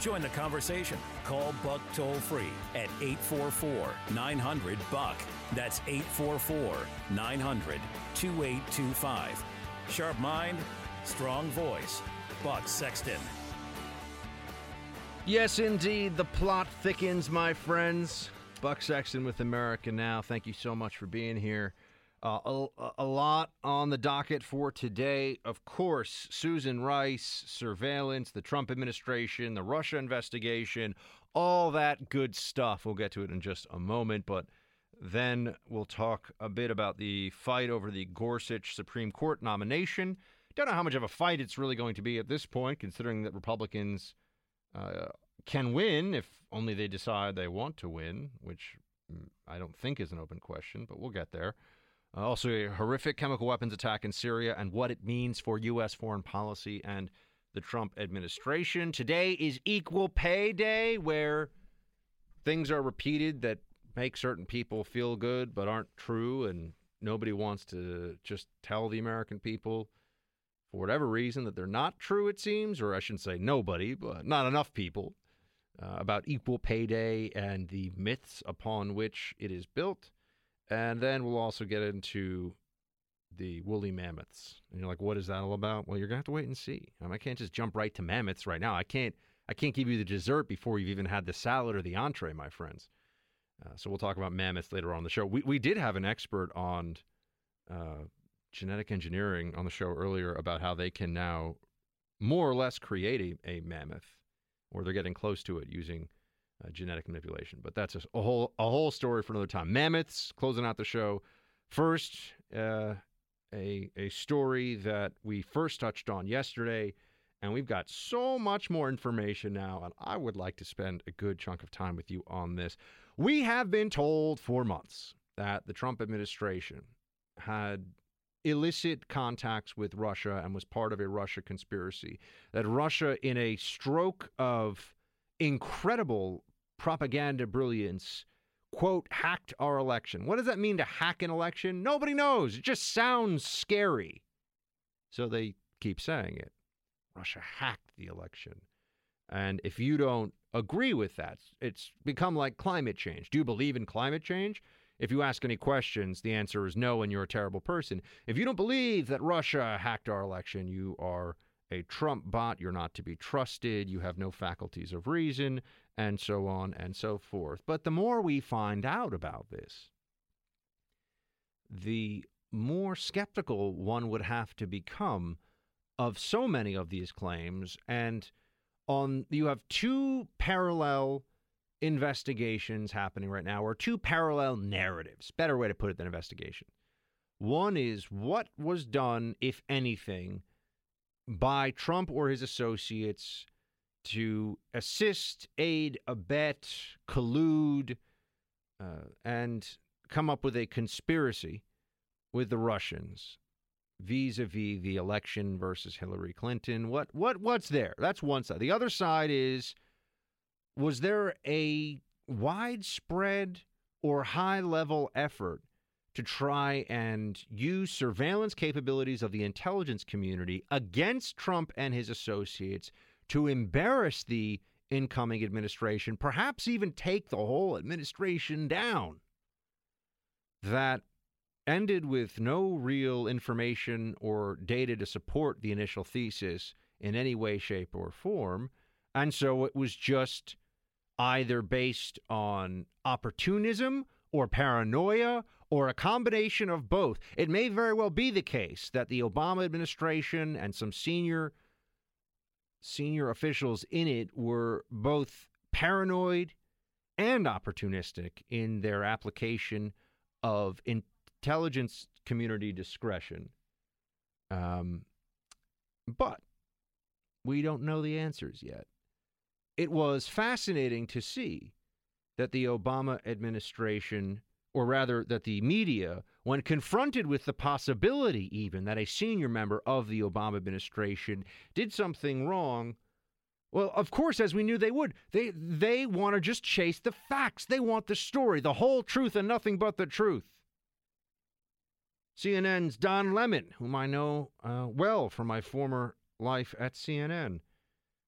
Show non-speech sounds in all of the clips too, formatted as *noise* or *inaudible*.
Join the conversation. Call Buck toll free at 844 900 Buck. That's 844 900 2825. Sharp mind, strong voice. Buck Sexton. Yes, indeed. The plot thickens, my friends. Buck Sexton with America Now. Thank you so much for being here. Uh, a, a, lot on the docket for today. Of course, Susan Rice, surveillance, the Trump administration, the Russia investigation, all that good stuff. We'll get to it in just a moment, but then we'll talk a bit about the fight over the Gorsuch Supreme Court nomination. Don't know how much of a fight it's really going to be at this point, considering that Republicans uh, can win if only they decide they want to win, which mm, I don't think is an open question, but we'll get there. Uh, also, a horrific chemical weapons attack in Syria and what it means for U.S. foreign policy and the Trump administration. Today is Equal Pay Day, where things are repeated that make certain people feel good but aren't true, and nobody wants to just tell the American people for whatever reason that they're not true, it seems, or I shouldn't say nobody, but not enough people, uh, about equal pay day and the myths upon which it is built. And then we'll also get into the woolly mammoths. And you're like, what is that all about? Well, you're gonna have to wait and see. I, mean, I can't just jump right to mammoths right now. I can't. I can't give you the dessert before you've even had the salad or the entree, my friends. Uh, so we'll talk about mammoths later on the show. We we did have an expert on uh, genetic engineering on the show earlier about how they can now more or less create a, a mammoth, or they're getting close to it using uh, genetic manipulation. But that's a, a, whole a whole story for another time. Mammoths closing out the show. First, uh, a a story that we first touched on yesterday, and we've got so much more information now, and I would like to spend a good chunk of time with you on this. We have been told for months that the Trump administration had illicit contacts with Russia and was part of a Russia conspiracy. That Russia, in a stroke of incredible propaganda brilliance, quote, hacked our election. What does that mean to hack an election? Nobody knows. It just sounds scary. So they keep saying it. Russia hacked the election. And if you don't agree with that, it's become like climate change. Do you believe in climate change? If you ask any questions, the answer is no, and you're a terrible person. If you don't believe that Russia hacked our election, you are a Trump bot. You're not to be trusted. You have no faculties of reason, and so on and so forth. But the more we find out about this, the more skeptical one would have to become of so many of these claims. And on you have two parallel investigations happening right now, or two parallel narratives. Better way to put it than investigation. One is what was done, if anything, by Trump or his associates to assist, aid, abet, collude, uh, and come up with a conspiracy with the Russians vis-a-vis the election versus Hillary Clinton. What what what's there? That's one side. The other side is was there a widespread or high level effort to try and use surveillance capabilities of the intelligence community against Trump and his associates to embarrass the incoming administration, perhaps even take the whole administration down? That ended with no real information or data to support the initial thesis in any way, shape, or form. And so it was just either based on opportunism or paranoia or a combination of both. It may very well be the case that the Obama administration and some senior senior officials in it were both paranoid and opportunistic in their application of intelligence community discretion. Um, but we don't know the answers yet. it was fascinating to see that the Obama administration, or rather that the media, when confronted with the possibility even that a senior member of the Obama administration did something wrong, well, of course, as we knew they would, they they want to just chase the facts. They want the story, the whole truth, and nothing but the truth. CNN's Don Lemon, whom I know uh, well from my former life at CNN,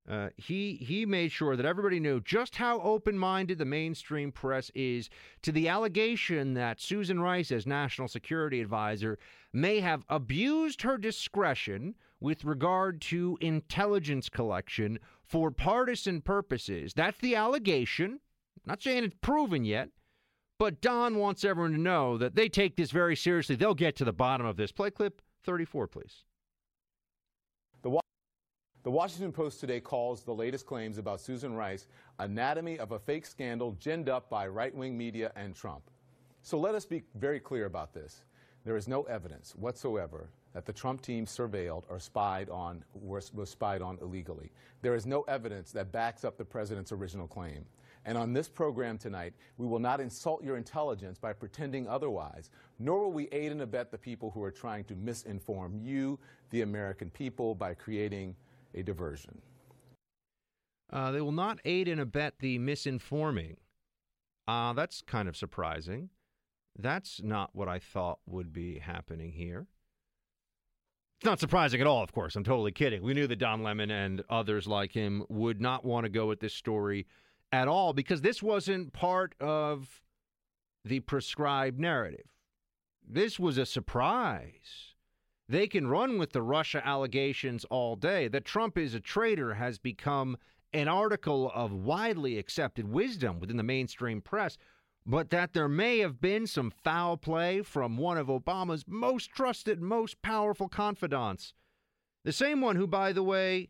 uh, he he made sure that everybody knew just how open-minded the mainstream press is to the allegation that Susan Rice, as national security advisor, may have abused her discretion with regard to intelligence collection for partisan purposes. That's the allegation. not saying it's proven yet, but Don wants everyone to know that they take this very seriously. They'll get to the bottom of this. Play clip 34, please. The Washington Post today calls the latest claims about Susan Rice anatomy of a fake scandal ginned up by right wing media and Trump. So let us be very clear about this. There is no evidence whatsoever that the Trump team surveilled or spied on was, was spied on illegally. There is no evidence that backs up the president's original claim. And on this program tonight, we will not insult your intelligence by pretending otherwise, nor will we aid and abet the people who are trying to misinform you, the American people, by creating a diversion. Uh, they will not aid and abet the misinforming. Uh, that's kind of surprising. That's not what I thought would be happening here. It's not surprising at all, of course. I'm totally kidding. We knew that Don Lemon and others like him would not want to go with this story at all because this wasn't part of the prescribed narrative. This was a surprise. They can run with the Russia allegations all day. That Trump is a traitor has become an article of widely accepted wisdom within the mainstream press, but that there may have been some foul play from one of Obama's most trusted, most powerful confidants. The same one who, by the way,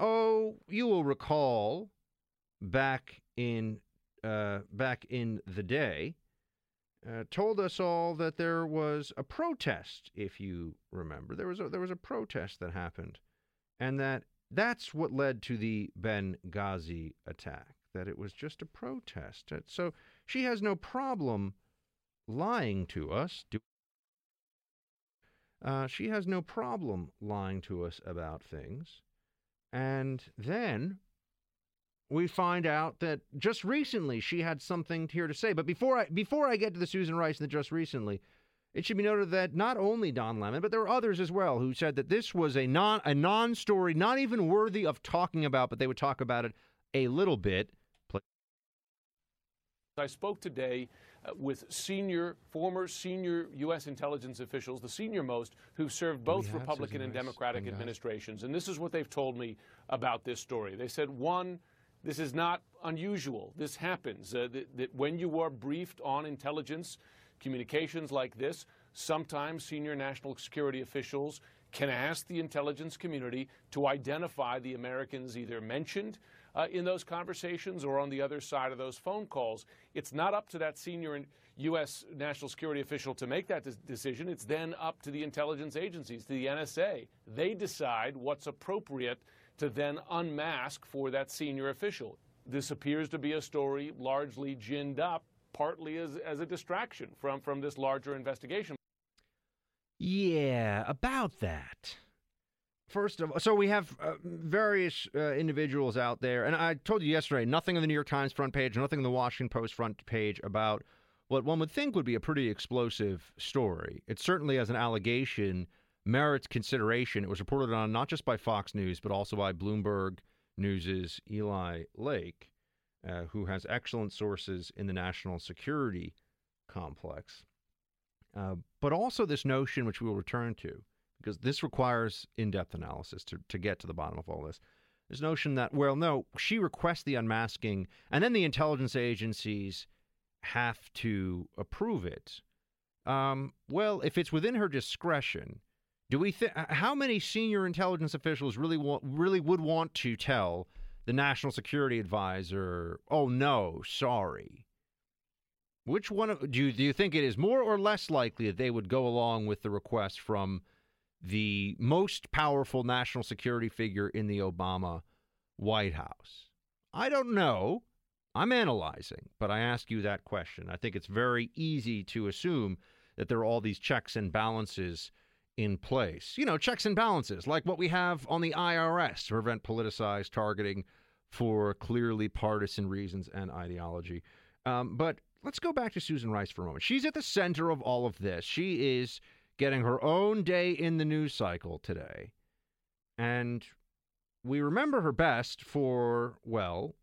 oh, you will recall back in uh, back in the day, uh, told us all that there was a protest. If you remember, there was a, there was a protest that happened, and that that's what led to the Benghazi attack. That it was just a protest. So she has no problem lying to us. Uh, she has no problem lying to us about things. And then we find out that just recently she had something here to say. But before I before I get to the Susan Rice and the just recently, it should be noted that not only Don Lemon, but there were others as well who said that this was a non a non story, not even worthy of talking about, but they would talk about it a little bit. I spoke today uh, with senior, former senior U.S. intelligence officials, the senior most, who've served both Republican and Democratic administrations. And this is what they've told me about this story. They said, one, this is not unusual. This happens. Uh, that, that when you are briefed on intelligence communications like this, sometimes senior national security officials can ask the intelligence community to identify the Americans either mentioned uh, in those conversations or on the other side of those phone calls. It's not up to that senior U.S. national security official to make that decision. It's then up to the intelligence agencies, to the NSA. They decide what's appropriate to then unmask for that senior official. This appears to be a story largely ginned up, partly as, as a distraction from, from this larger investigation. Yeah, about that. First of all, so we have uh, various uh, individuals out there, and I told you yesterday, nothing on the New York Times front page, nothing on the Washington Post front page about what one would think would be a pretty explosive story. It certainly has an allegation merits consideration. It was reported on not just by Fox News, but also by Bloomberg News's Eli Lake, uh, who has excellent sources in the national security complex. Uh, but also this notion, which we will return to, because this requires in depth analysis to, to get to the bottom of all this. This notion that, well, no, she requests the unmasking, and then the intelligence agencies have to approve it. Um, well, if it's within her discretion, do we think how many senior intelligence officials really want really would want to tell the national security advisor, "Oh no, sorry." Which one of, do you, do you think it is more or less likely that they would go along with the request from the most powerful national security figure in the Obama White House? I don't know. I'm analyzing, but I ask you that question. I think it's very easy to assume that there are all these checks and balances in place. You know, checks and balances, like what we have on the IRS to prevent politicized targeting for clearly partisan reasons and ideology. Um, but let's go back to Susan Rice for a moment. She's at the center of all of this. She is getting her own day in the news cycle today. And we remember her best for, well,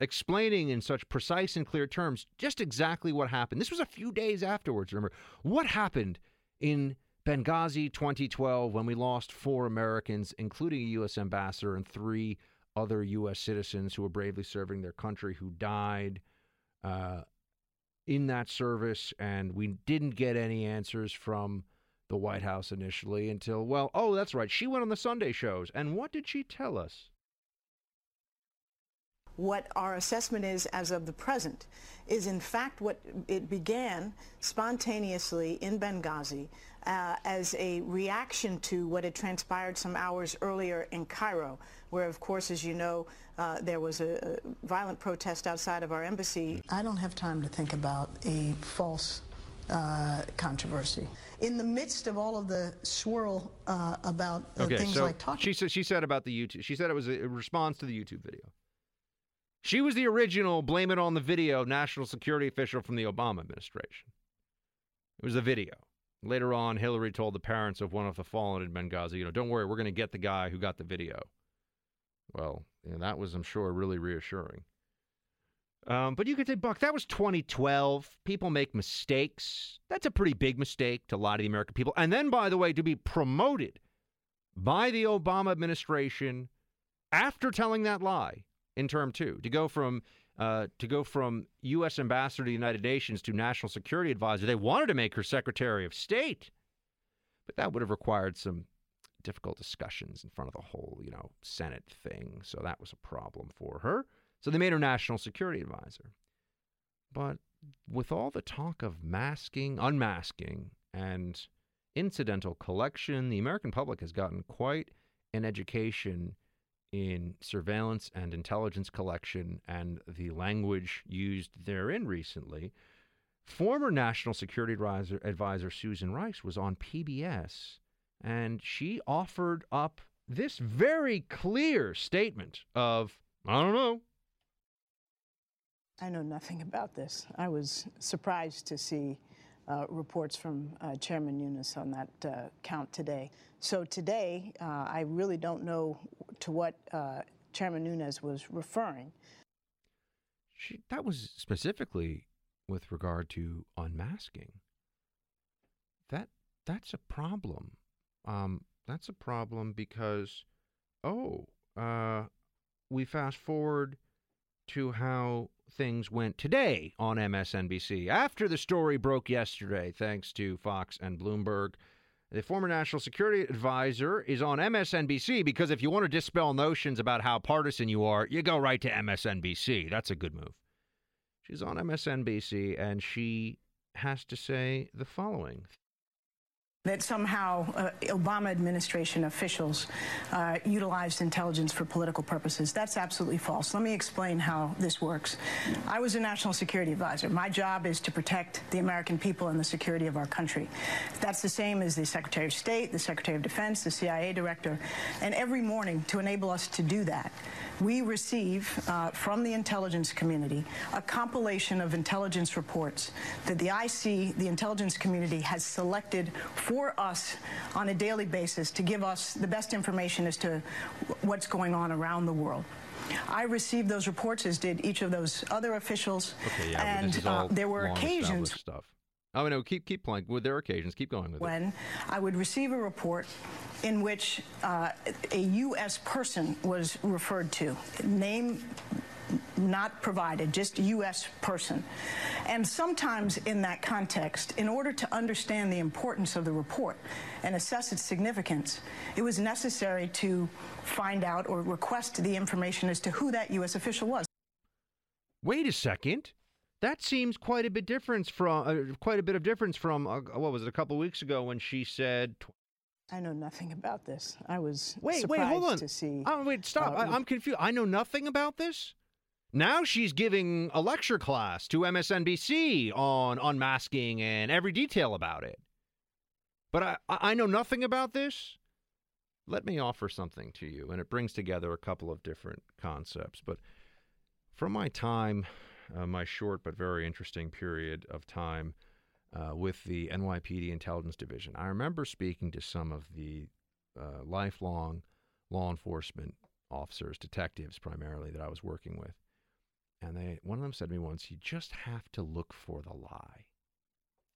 explaining in such precise and clear terms just exactly what happened. This was a few days afterwards, remember? What happened in Benghazi 2012 when we lost four Americans, including a U.S. ambassador and three other U.S. citizens who were bravely serving their country who died uh, in that service. And we didn't get any answers from the White House initially until, well, oh, that's right. She went on the Sunday shows. And what did she tell us? what our assessment is as of the present is in fact what it began spontaneously in Benghazi uh, as a reaction to what had transpired some hours earlier in Cairo, where of course, as you know, uh, there was a, a, violent protest outside of our embassy. I don't have time to think about a false uh, controversy. In the midst of all of the swirl uh, about okay, things so like talking. She said, she said about the YouTube, she said it was a response to the YouTube video. She was the original blame it on the video national security official from the Obama administration. It was a video. Later on, Hillary told the parents of one of the fallen in Benghazi, you know, don't worry, we're going to get the guy who got the video. Well, you know, that was, I'm sure, really reassuring. Um, but you could say, Buck, that was 2012. People make mistakes. That's a pretty big mistake to a lot of the American people. And then, by the way, to be promoted by the Obama administration after telling that lie in term two to go from uh, to go from U.S. ambassador to the United Nations to national security advisor. They wanted to make her Secretary of State, but that would have required some difficult discussions in front of the whole, you know, Senate thing. So that was a problem for her. So they made her national security advisor. But with all the talk of masking, unmasking, and incidental collection, the American public has gotten quite an education in surveillance and intelligence collection and the language used therein recently. Former National Security Advisor, Advisor Susan Rice was on PBS and she offered up this very clear statement of, I don't know. I know nothing about this. I was surprised to see uh, reports from uh, Chairman Nunes on that uh, count today. So today, uh, I really don't know to what uh, Chairman Nunes was referring. She, that was specifically with regard to unmasking. That that's a problem. Um, that's a problem because, oh, uh, we fast forward to how things went today on MSNBC after the story broke yesterday, thanks to Fox and Bloomberg. The former national security advisor is on MSNBC because if you want to dispel notions about how partisan you are, you go right to MSNBC. That's a good move. She's on MSNBC and she has to say the following that somehow uh, Obama administration officials uh, utilized intelligence for political purposes. That's absolutely false. Let me explain how this works. I was a national security advisor. My job is to protect the American people and the security of our country. That's the same as the Secretary of State, the Secretary of Defense, the CIA director. And every morning, to enable us to do that, we receive uh, from the intelligence community a compilation of intelligence reports that the IC, the intelligence community, has selected for us on a daily basis to give us the best information as to what's going on around the world. I received those reports, as did each of those other officials. Okay, yeah, and uh, there were occasions. Stuff. Oh no, keep keep playing. With their occasions, keep going with when it. When I would receive a report in which uh, a U.S. person was referred to, name not provided, just U.S. person. And sometimes in that context, in order to understand the importance of the report and assess its significance, it was necessary to find out or request the information as to who that U.S. official was. Wait a second. That seems quite a bit different from uh, quite a bit of difference from uh, what was it a couple weeks ago when she said. I know nothing about this. I was wait, wait, hold on. To see, oh, wait, stop. uh, I, am confused. I know nothing about this. Now she's giving a lecture class to MSNBC on unmasking and every detail about it. But I, I know nothing about this. Let me offer something to you, and it brings together a couple of different concepts. But from my time, uh, my short but very interesting period of time uh, with the NYPD Intelligence Division, I remember speaking to some of the uh, lifelong law enforcement officers, detectives primarily, that I was working with. And they, one of them said to me once, you just have to look for the lie.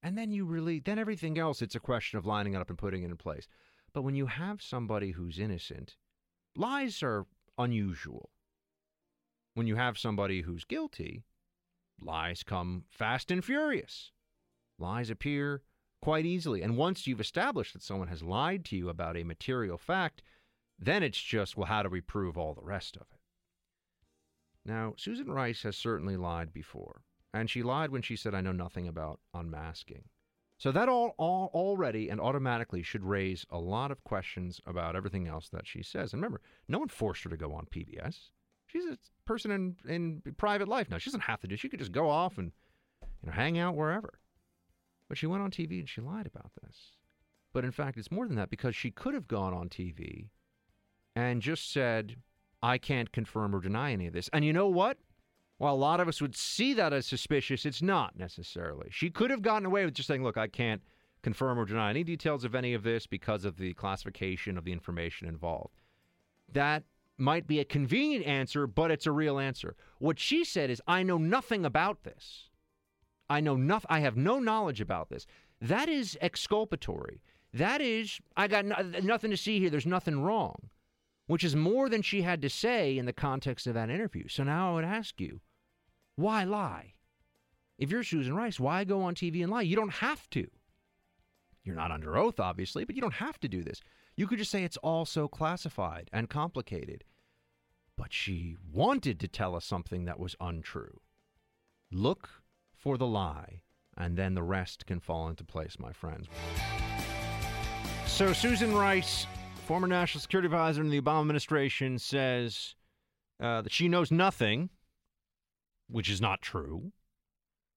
And then you really, then everything else, it's a question of lining it up and putting it in place. But when you have somebody who's innocent, lies are unusual. When you have somebody who's guilty, lies come fast and furious. Lies appear quite easily. And once you've established that someone has lied to you about a material fact, then it's just, well, how do we prove all the rest of it? Now, Susan Rice has certainly lied before, and she lied when she said, I know nothing about unmasking. So that all, all already and automatically should raise a lot of questions about everything else that she says. And remember, no one forced her to go on PBS. She's a person in, in private life now. She doesn't have to do. She could just go off and you know hang out wherever. But she went on TV and she lied about this. But in fact, it's more than that because she could have gone on TV and just said, I can't confirm or deny any of this. And you know what? While a lot of us would see that as suspicious, it's not necessarily. She could have gotten away with just saying, look, I can't confirm or deny any details of any of this because of the classification of the information involved. That might be a convenient answer, but it's a real answer. What she said is, I know nothing about this. I know nothing. I have no knowledge about this. That is exculpatory. That is, I got no- nothing to see here. There's nothing wrong, which is more than she had to say in the context of that interview. So now I would ask you, why lie? If you're Susan Rice, why go on TV and lie? You don't have to. You're not under oath, obviously, but you don't have to do this. You could just say it's all so classified and complicated. But she wanted to tell us something that was untrue. Look for the lie, and then the rest can fall into place, my friends. So, Susan Rice, former national security advisor in the Obama administration, says uh, that she knows nothing which is not true.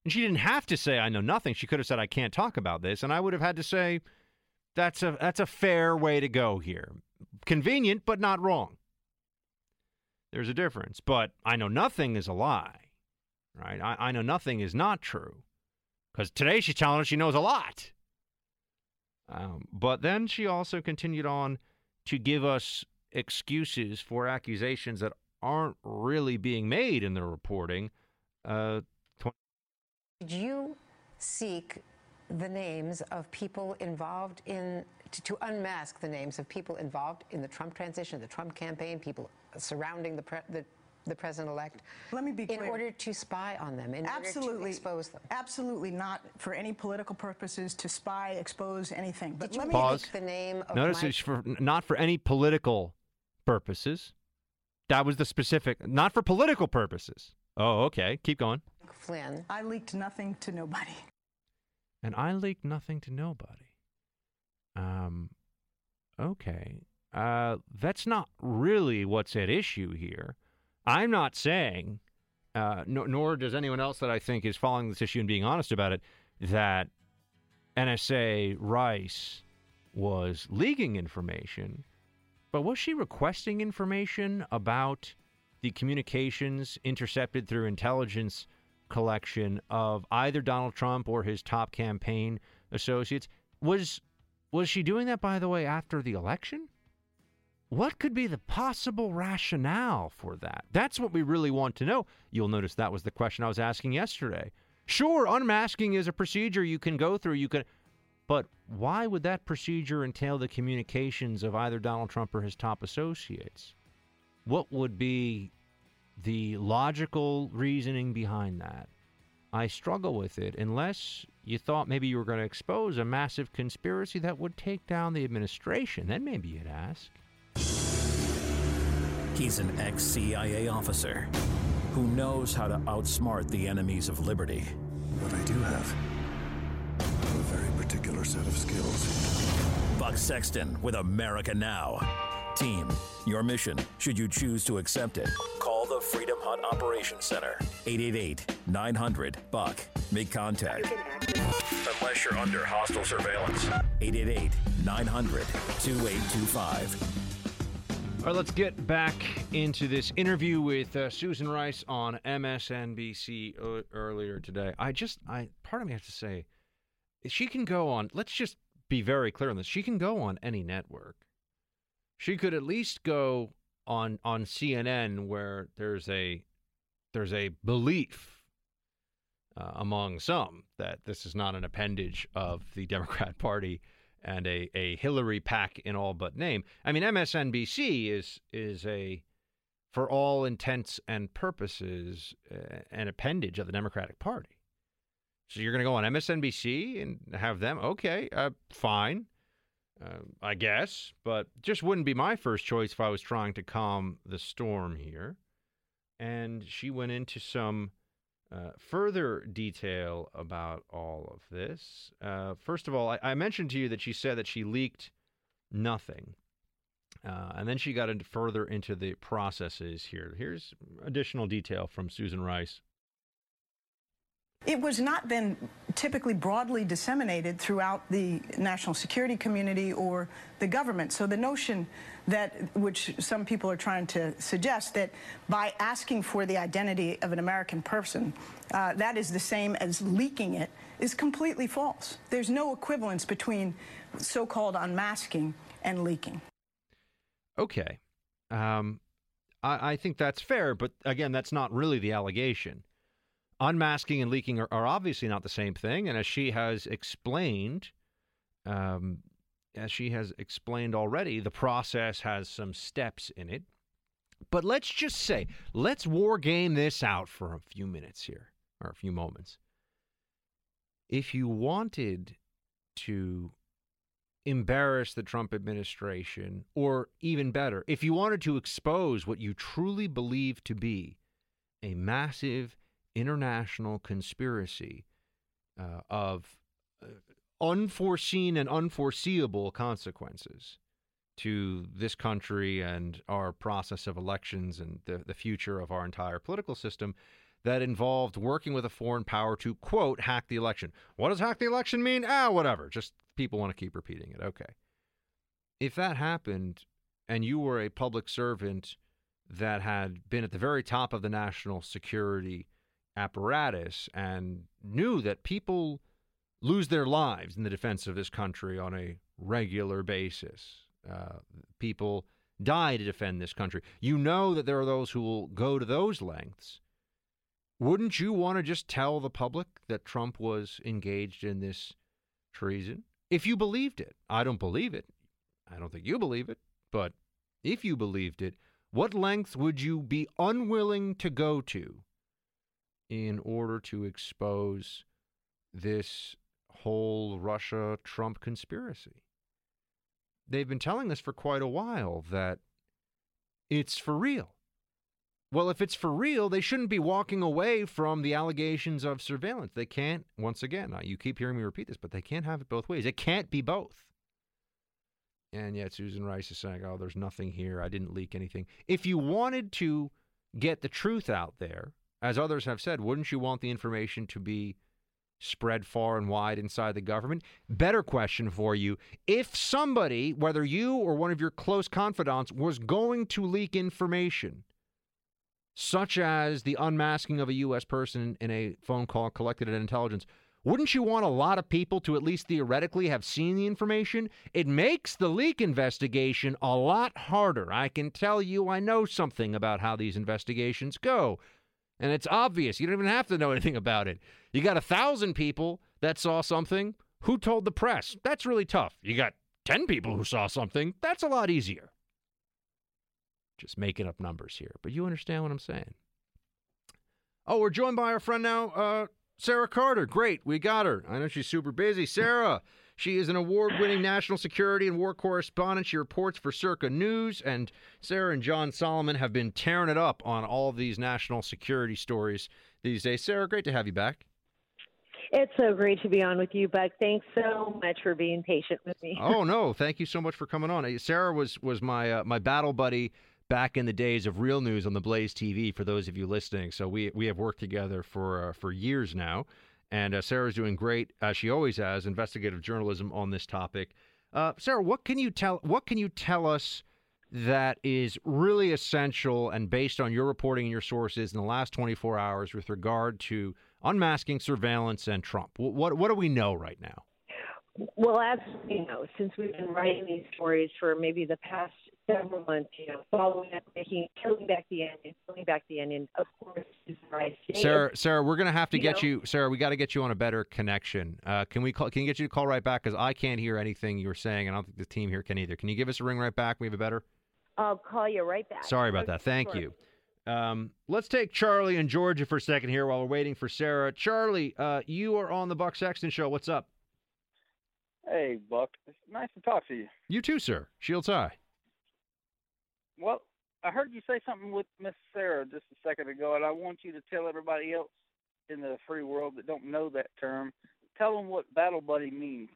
And she didn't have to say I know nothing. She could have said I can't talk about this, and I would have had to say that's a that's a fair way to go here. Convenient, but not wrong. There's a difference. But I know nothing is a lie, right? I, I know nothing is not true, because today she's telling us she knows a lot. Um, but then she also continued on to give us excuses for accusations that aren't really being made in the reporting. Uh, Did you seek the names of people involved in to, to unmask the names of people involved in the Trump transition, the Trump campaign, people surrounding the pre, the, the president-elect? Let me be clear. in order to spy on them, in order to Absolutely. expose them. Absolutely not for any political purposes to spy, expose anything. But Did you let me Pause. the name of Notice my- it's for not for any political purposes. That was the specific, not for political purposes. Oh, okay. Keep going. Flynn. I leaked nothing to nobody. And I leaked nothing to nobody. Um, okay. Uh, that's not really what's at issue here. I'm not saying, uh, no, nor does anyone else that I think is following this issue and being honest about it, that NSA Rice was leaking information. But was she requesting information about the communications intercepted through intelligence collection of either Donald Trump or his top campaign associates? Was was she doing that by the way after the election? What could be the possible rationale for that? That's what we really want to know. You'll notice that was the question I was asking yesterday. Sure, unmasking is a procedure you can go through. You can but why would that procedure entail the communications of either Donald Trump or his top associates? What would be the logical reasoning behind that? I struggle with it unless you thought maybe you were going to expose a massive conspiracy that would take down the administration. Then maybe you'd ask. He's an ex CIA officer who knows how to outsmart the enemies of liberty. What I do have a very particular set of skills. Buck Sexton with America Now. Team, your mission, should you choose to accept it, call the Freedom Hotline. Belmont Operations Center. 888 900 Buck. Make contact. Unless you're under hostile surveillance. 888 900 2825. All right, let's get back into this interview with uh, Susan Rice on MSNBC uh, earlier today. I just, I part of me has to say, she can go on. Let's just be very clear on this. She can go on any network. She could at least go on on CNN where there's a there's a belief uh, among some that this is not an appendage of the Democrat Party and a, a Hillary PAC in all but name. I mean, MSNBC is is a, for all intents and purposes, uh, an appendage of the Democratic Party. So you're going to go on MSNBC and have them? Okay, uh, fine, uh, I guess, but just wouldn't be my first choice if I was trying to calm the storm here. And she went into some uh, further detail about all of this. Uh, first of all, I, I, mentioned to you that she said that she leaked nothing. Uh, and then she got into further into the processes here. Here's additional detail from Susan Rice. It was not then typically broadly disseminated throughout the national security community or the government. So the notion that, which some people are trying to suggest, that by asking for the identity of an American person, uh, that is the same as leaking it, is completely false. There's no equivalence between so-called unmasking and leaking. Okay. Um, I, I think that's fair, but again, that's not really the allegation unmasking and leaking are, are, obviously not the same thing. And as she has explained, um, as she has explained already, the process has some steps in it. But let's just say, let's war game this out for a few minutes here, or a few moments. If you wanted to embarrass the Trump administration, or even better, if you wanted to expose what you truly believe to be a massive international conspiracy uh, of uh, unforeseen and unforeseeable consequences to this country and our process of elections and the, the future of our entire political system that involved working with a foreign power to, quote, hack the election. What does hack the election mean? Ah, whatever. Just people want to keep repeating it. Okay. If that happened and you were a public servant that had been at the very top of the national security apparatus and knew that people lose their lives in the defense of this country on a regular basis. Uh, people die to defend this country. You know that there are those who will go to those lengths. Wouldn't you want to just tell the public that Trump was engaged in this treason? If you believed it. I don't believe it. I don't think you believe it. But if you believed it, what lengths would you be unwilling to go to in order to expose this whole Russia Trump conspiracy. They've been telling us for quite a while that it's for real. Well, if it's for real, they shouldn't be walking away from the allegations of surveillance. They can't, once again, you keep hearing me repeat this, but they can't have it both ways. It can't be both. And yet Susan Rice is saying, oh, there's nothing here. I didn't leak anything. If you wanted to get the truth out there, as others have said, wouldn't you want the information to be spread far and wide inside the government? Better question for you. If somebody, whether you or one of your close confidants, was going to leak information, such as the unmasking of a U.S. person in a phone call collected at intelligence, wouldn't you want a lot of people to at least theoretically have seen the information? It makes the leak investigation a lot harder. I can tell you I know something about how these investigations go. And it's obvious. You don't even have to know anything about it. You got a thousand people that saw something. Who told the press? That's really tough. You got 10 people who saw something. That's a lot easier. Just making up numbers here. But you understand what I'm saying. Oh, we're joined by our friend now, uh, Sarah Carter. Great. We got her. I know she's super busy. Sarah. She is an award winning national security and war correspondent. She reports for Circa News, and Sarah and John Solomon have been tearing it up on all of these national security stories these days. Sarah, great to have you back. It's so great to be on with you, Buck. Thanks so much for being patient with me. oh *laughs* no, thank you so much for coming on. Sarah was was my uh, my battle buddy back in the days of real news on the Blaze TV. For those of you listening, so we we have worked together for uh, for years now, and uh, Sarah's doing great as she always has investigative journalism on this topic. Uh, Sarah, what can you tell? What can you tell us? that is really essential and based on your reporting and your sources in the last 24 hours with regard to unmasking surveillance and Trump? What what do we know right now? Well, as you know, since we've been writing these stories for maybe the past several months, you know, following up, making, peeling back the onion, peeling back the onion, of course, right. Sarah, Sarah, we're gonna have to you get know, you, Sarah. We got to get you on a better connection. Uh, can we call? Can you get you to call right back? Because I can't hear anything you're saying, and I don't think the team here can either. Can you give us a ring right back? We have a better. I'll call you right back. Sorry about that. Thank Sure. you. Um, let's take Charlie in Georgia for a second here while we're waiting for Sarah. Charlie, uh, you are on the Buck Sexton show. What's up? Hey, Buck. It's nice to talk to you. You too, sir. Shields high. Well, I heard you say something with Miss Sarah just a second ago, and I want you to tell everybody else in the free world that don't know that term, tell them what battle buddy means.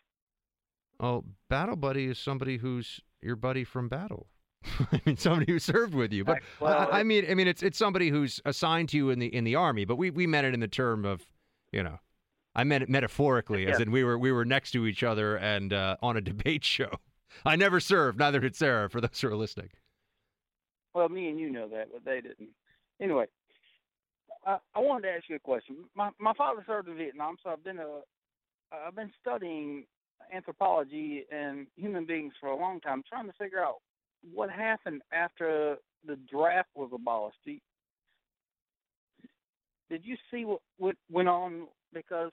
Oh, battle buddy is somebody who's your buddy from battle. *laughs* I mean, somebody who served with you. But Well, I, I mean, I mean, it's it's somebody who's assigned to you in the in the army. But we we meant it in the term of, you know, I meant it metaphorically, as in we were we were next to each other and uh, on a *laughs* debate show. I never served, neither did Sarah. For those who are listening. Well, me and you know that, but they didn't. Anyway, I, I wanted to ask you a question. My my father served in Vietnam, so I've been a I've been studying anthropology and human beings for a long time, trying to figure out what happened after the draft was abolished. Do you- Did you see what what went on? Because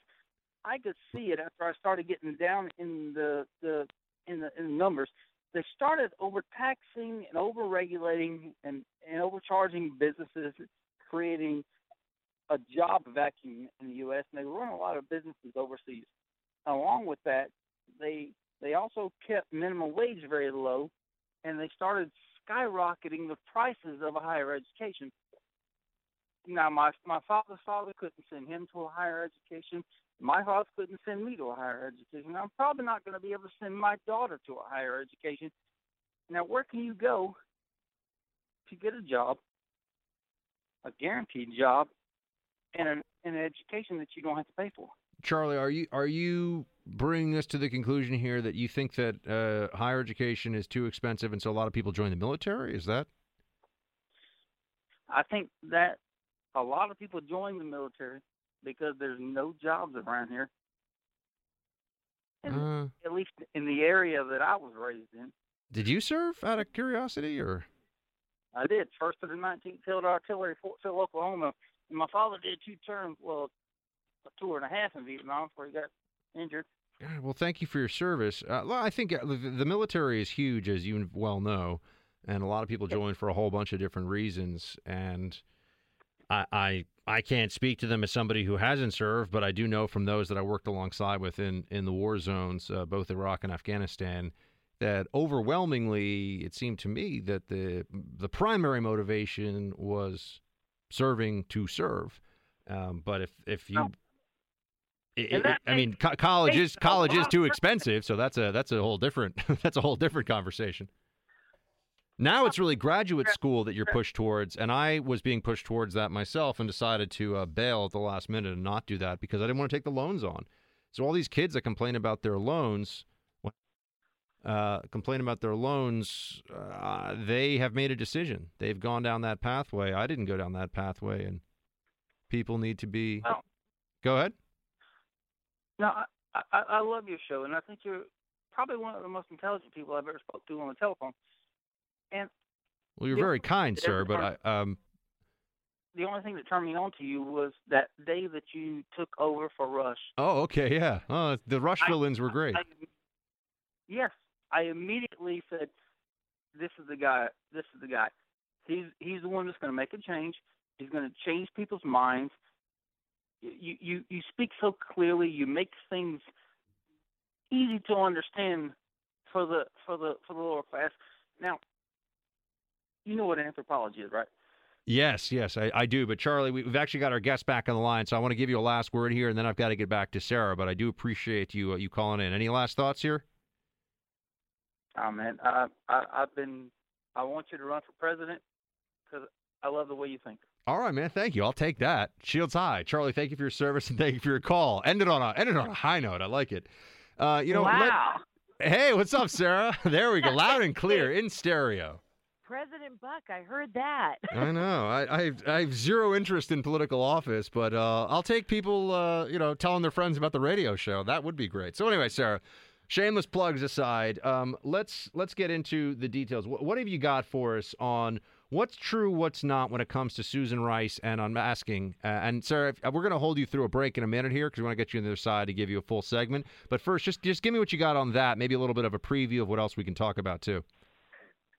I could see it after I started getting down in the the in the in the numbers. They started overtaxing and overregulating and and overcharging businesses, creating a job vacuum in the U.S. and they run a lot of businesses overseas. Along with that, they they also kept minimum wage very low, and they started skyrocketing the prices of a higher education. Now, my my father's father couldn't send him to a higher education. My house couldn't send me to a higher education. I'm probably not going to be able to send my daughter to a higher education. Now, where can you go to get a job, a guaranteed job, and an, and an education that you don't have to pay for? Charlie, are you are you bringing us to the conclusion here that you think that uh, higher education is too expensive, and so a lot of people join the military? Is that? I think that a lot of people join the military because there's no jobs around here. Uh, at least in the area that I was raised in. did you serve out of curiosity, or? I did first to the 19th Field Artillery, Fort Sill, Oklahoma. And my father did two terms, well, a tour and a half in Vietnam before he got injured. God, Well, thank you for your service. Uh, well, I think uh, the, the military is huge, as you well know, and a lot of people join for a whole bunch of different reasons. And I, I, I can't speak to them as somebody who hasn't served, but I do know from those that I worked alongside with in, in the war zones, uh, both Iraq and Afghanistan, that overwhelmingly it seemed to me that the the primary motivation was serving to serve. Um, but if if you it- it- I mean, co- college is college is too expensive, so that's a that's a whole different *laughs* that's a whole different conversation. Now it's really graduate school that you're pushed towards, and I was being pushed towards that myself, and decided to uh, bail at the last minute and not do that because I didn't want to take the loans on. So all these kids that complain about their loans, uh, complain about their loans, uh, they have made a decision. They've gone down that pathway. I didn't go down that pathway, and people need to be. Well- Go ahead. No, I, I, I love your show, and I think you're probably one of the most intelligent people I've ever spoke to on the telephone. And Well, you're very kind, sir, but I um. the only thing that turned me on to you was that day that you took over for Rush. Oh, okay, yeah. Oh, the Rush I- fill-ins were great. I, yes, I immediately said, "This is the guy. This is the guy. He's he's the one that's going to make a change. He's going to change people's minds. You you you speak so clearly. You make things easy to understand for the for the for the lower class. Now, you know what anthropology is, right? Yes, yes, I, I do. But Charlie, we- we've actually got our guest back on the line, so I want to give you a last word here, and then I've got to get back to Sarah. But I do appreciate you uh, you calling in. Any last thoughts here? Oh man, I, I I've been. I want you to run for president. because I love the way you think. All right, man. Thank you. I'll take that. Shields high, Charlie. Thank you for your service and thank you for your call. Ended on a ended on a high note. I like it. Uh, you know. let- Wow. hey, what's up, Sarah? *laughs* there we go, loud and clear *laughs* in stereo. President Buck, I heard that. *laughs* I know. I, I, have, I have zero interest in political office, but uh, I'll take people, uh, you know, telling their friends about the radio show. That would be great. So anyway, Sarah, shameless plugs aside, um, let's let's get into the details. What, what have you got for us on what's true, what's not when it comes to Susan Rice and unmasking? Uh, and Sarah, if, we're going to hold you through a break in a minute here because we want to get you on the other side to give you a full segment. But first, just just give me what you got on that. Maybe a little bit of a preview of what else we can talk about too.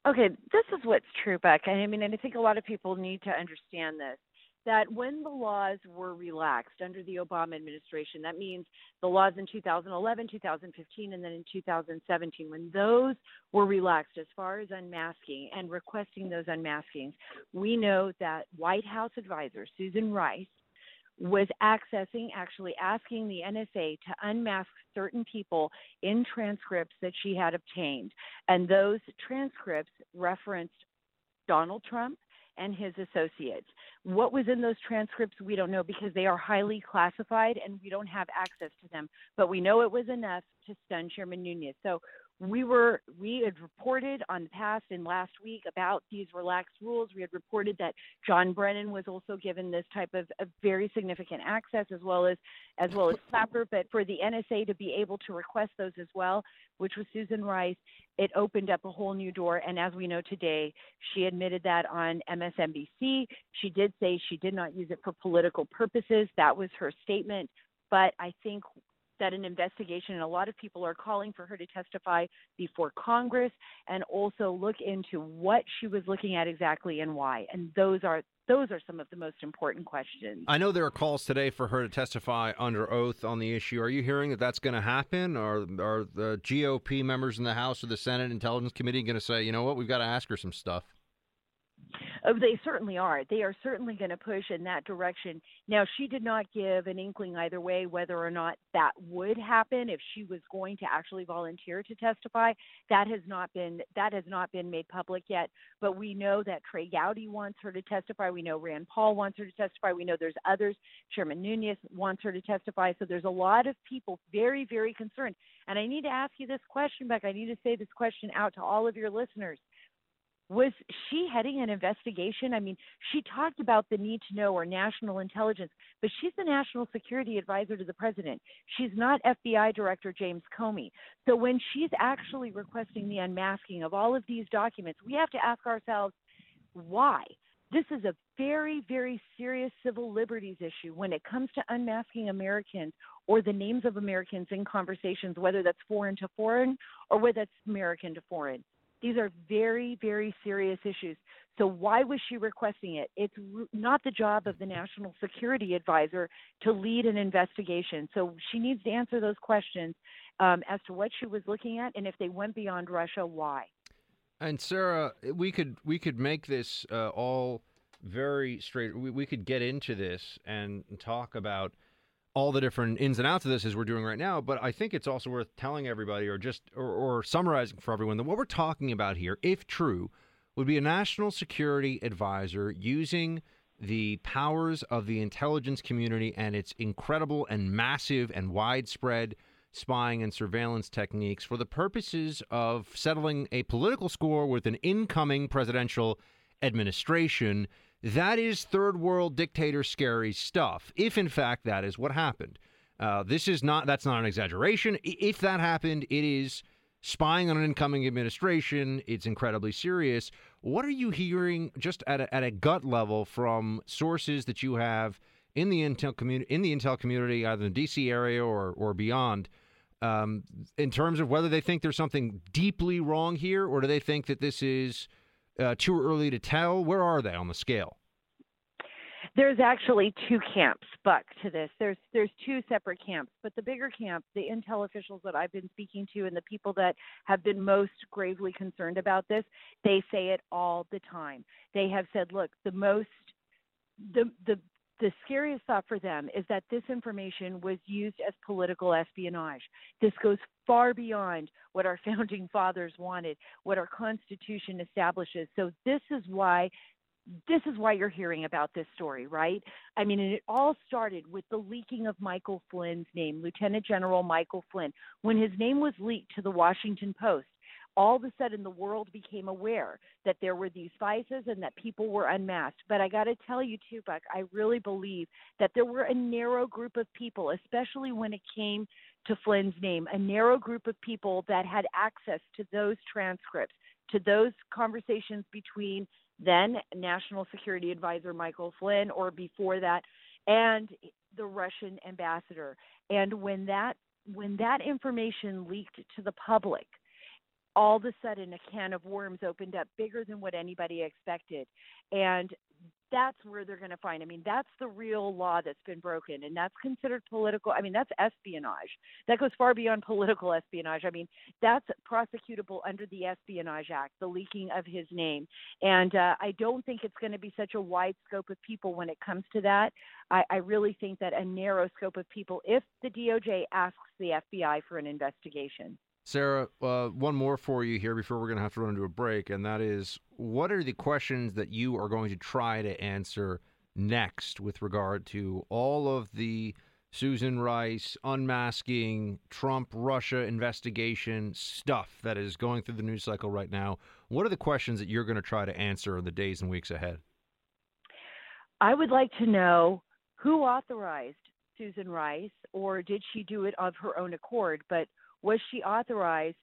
Okay, this is what's true, Buck. I mean, and I think a lot of people need to understand this that when the laws were relaxed under the Obama administration, that means the laws in 2011, 2015, and then in 2017, when those were relaxed as far as unmasking and requesting those unmaskings, we know that White House advisor Susan Rice was accessing, actually asking the NSA to unmask certain people in transcripts that she had obtained. And those transcripts referenced Donald Trump and his associates. What was in those transcripts, we don't know because they are highly classified and we don't have access to them. But we know it was enough to stun Chairman Nunes. So we were we had reported on the past and last week about these relaxed rules. We had reported that John Brennan was also given this type of, of very significant access as well as as well as Clapper. But for the NSA to be able to request those as well, which was Susan Rice, it opened up a whole new door. And as we know today, she admitted that on MSNBC. She did say she did not use it for political purposes. That was her statement. But I think that an investigation, and a lot of people are calling for her to testify before Congress and also look into what she was looking at exactly and why. And those are those are some of the most important questions. I know there are calls today for her to testify under oath on the issue. Are you hearing that that's going to happen? Are are the GOP members in the House or the Senate Intelligence Committee going to say, you know what, we've got to ask her some stuff? Oh, they certainly are. They are certainly going to push in that direction. Now, she did not give an inkling either way whether or not that would happen if she was going to actually volunteer to testify. That has not been that has not been made public yet. But we know that Trey Gowdy wants her to testify. We know Rand Paul wants her to testify. We know there's others. Chairman Nunes wants her to testify. So there's a lot of people very, very concerned. And I need to ask you this question, Beck. I need to say this question out to all of your listeners was she heading an investigation? I mean, she talked about the need to know or national intelligence, but she's the national security advisor to the president. She's not FBI Director James Comey. So when she's actually requesting the unmasking of all of these documents, we have to ask ourselves why. This is a very, very serious civil liberties issue when it comes to unmasking Americans or the names of Americans in conversations, whether that's foreign to foreign or whether that's American to foreign. These are very, very serious issues. So, why was she requesting it? It's not the job of the National Security Advisor to lead an investigation. So, she needs to answer those questions um, as to what she was looking at and if they went beyond Russia, why. And Sarah, we could we could make this uh, all very straight. We, we could get into this and talk about all the different ins and outs of this as we're doing right now. But I think it's also worth telling everybody, or just or, or summarizing for everyone, that what we're talking about here, if true, would be a national security advisor using the powers of the intelligence community and its incredible and massive and widespread spying and surveillance techniques for the purposes of settling a political score with an incoming presidential administration. That is third world dictator scary stuff, if in fact that is what happened. Uh, this is not, that's not an exaggeration. If that happened, it is spying on an incoming administration. It's incredibly serious. What are you hearing just at a, at a gut level from sources that you have in the intel community, in the intel community, either in the DC area or, or beyond? Um, in terms of whether they think there's something deeply wrong here, or do they think that this is uh, too early to tell? Where are they on the scale? There's actually two camps, Buck, to this. There's there's two separate camps, but the bigger camp, the intel officials that I've been speaking to, and the people that have been most gravely concerned about this, they say it all the time. They have said, look, the most the the the scariest thought for them is that this information was used as political espionage. This goes far beyond what our *laughs* founding fathers wanted, what our Constitution establishes. So, this is why this is why you're hearing about this story, right? I mean, it all started with the leaking of Michael Flynn's name, Lieutenant General Michael Flynn. When his name was leaked to the Washington Post, all of a sudden the world became aware that there were these vices and that people were unmasked. But I got to tell you, too, Buck, I really believe that there were a narrow group of people, especially when it came to Flynn's name, a narrow group of people that had access to those transcripts, to those conversations between then National Security Advisor Michael Flynn, or before that, and the Russian ambassador. And when that when that information leaked to the public, all of a sudden a can of worms opened up bigger than what anybody expected. And that's where they're going to find. I mean, that's the real law that's been broken, and that's considered political. I mean, that's espionage. That goes far beyond political espionage. I mean, that's prosecutable under the Espionage Act, the leaking of his name. And uh, I don't think it's going to be such a wide scope of people when it comes to that. I, I really think that a narrow scope of people, if the DOJ asks the FBI for an investigation. Sarah, uh, one more for you here before we're going to have to run into a break, and that is what are the questions that you are going to try to answer next with regard to all of the Susan Rice unmasking, Trump Russia investigation stuff that is going through the news cycle right now? What are the questions that you're going to try to answer in the days and weeks ahead? I would like to know who authorized Susan Rice, or did she do it of her own accord? But was she authorized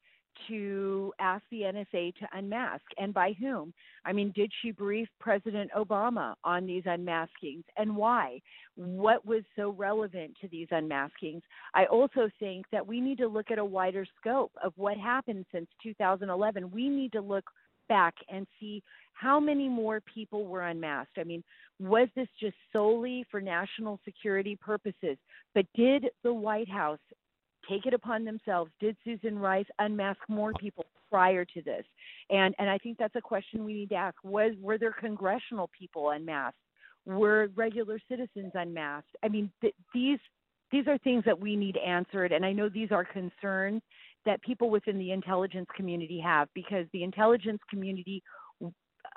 to ask the NSA to unmask and by whom? I mean, did she brief President Obama on these unmaskings and why? What was so relevant to these unmaskings? I also think that we need to look at a wider scope of what happened since 2011. We need to look back and see how many more people were unmasked. I mean, was this just solely for national security purposes? But did the White House take it upon themselves. Did Susan Rice unmask more people prior to this? And and I think that's a question we need to ask. Was were there congressional people unmasked? Were regular citizens unmasked? I mean, th- these these are things that we need answered, and I know these are concerns that people within the intelligence community have because the intelligence community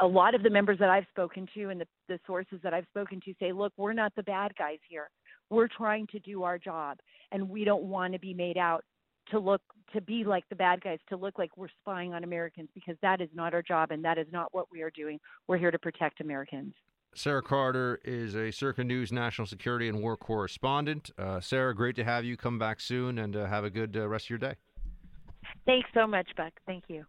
a lot of the members that I've spoken to and the, the sources that I've spoken to say, look, we're not the bad guys here. We're trying to do our job, and we don't want to be made out to look to be like the bad guys, to look like we're spying on Americans, because that is not our job, and that is not what we are doing. We're here to protect Americans. Sarah Carter is a Circa News national security and war correspondent. Uh, Sarah, great to have you. Come back soon and uh, have a good uh, rest of your day. Thanks so much, Buck. Thank you.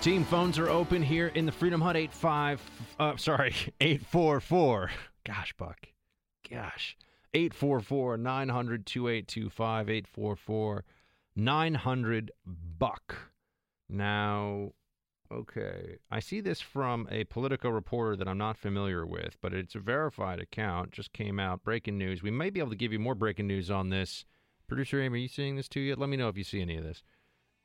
Team phones are open here in the Freedom Hut 85 uh, sorry, 844. Gosh, Buck. Gosh. 844 900 2825 844 900 buck. Now, okay, I see this from a Politico reporter that I'm not familiar with, but it's a verified account. Just came out. Breaking news. We may be able to give you more breaking news on this. Producer Amy, are you seeing this too yet? Let me know if you see any of this.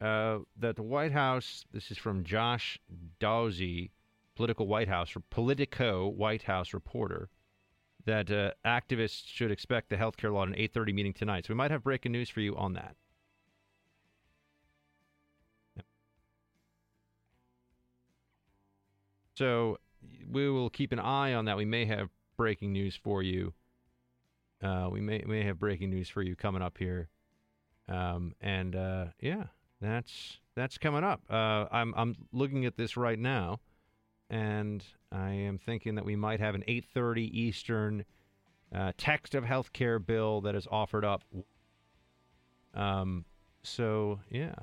Uh, that the White House, this is from Josh Dawsey, Political White House, Politico White House reporter that uh, activists should expect the health care law at an 8.30 meeting tonight. So we might have breaking news for you on that. So we will keep an eye on that. We may have breaking news for you. Uh, we may may have breaking news for you coming up here, um, and uh, yeah, that's that's coming up. Uh, I'm I'm looking at this right now and I am thinking that we might have an 8:30 Eastern uh, text of healthcare bill that is offered up. Um, so yeah,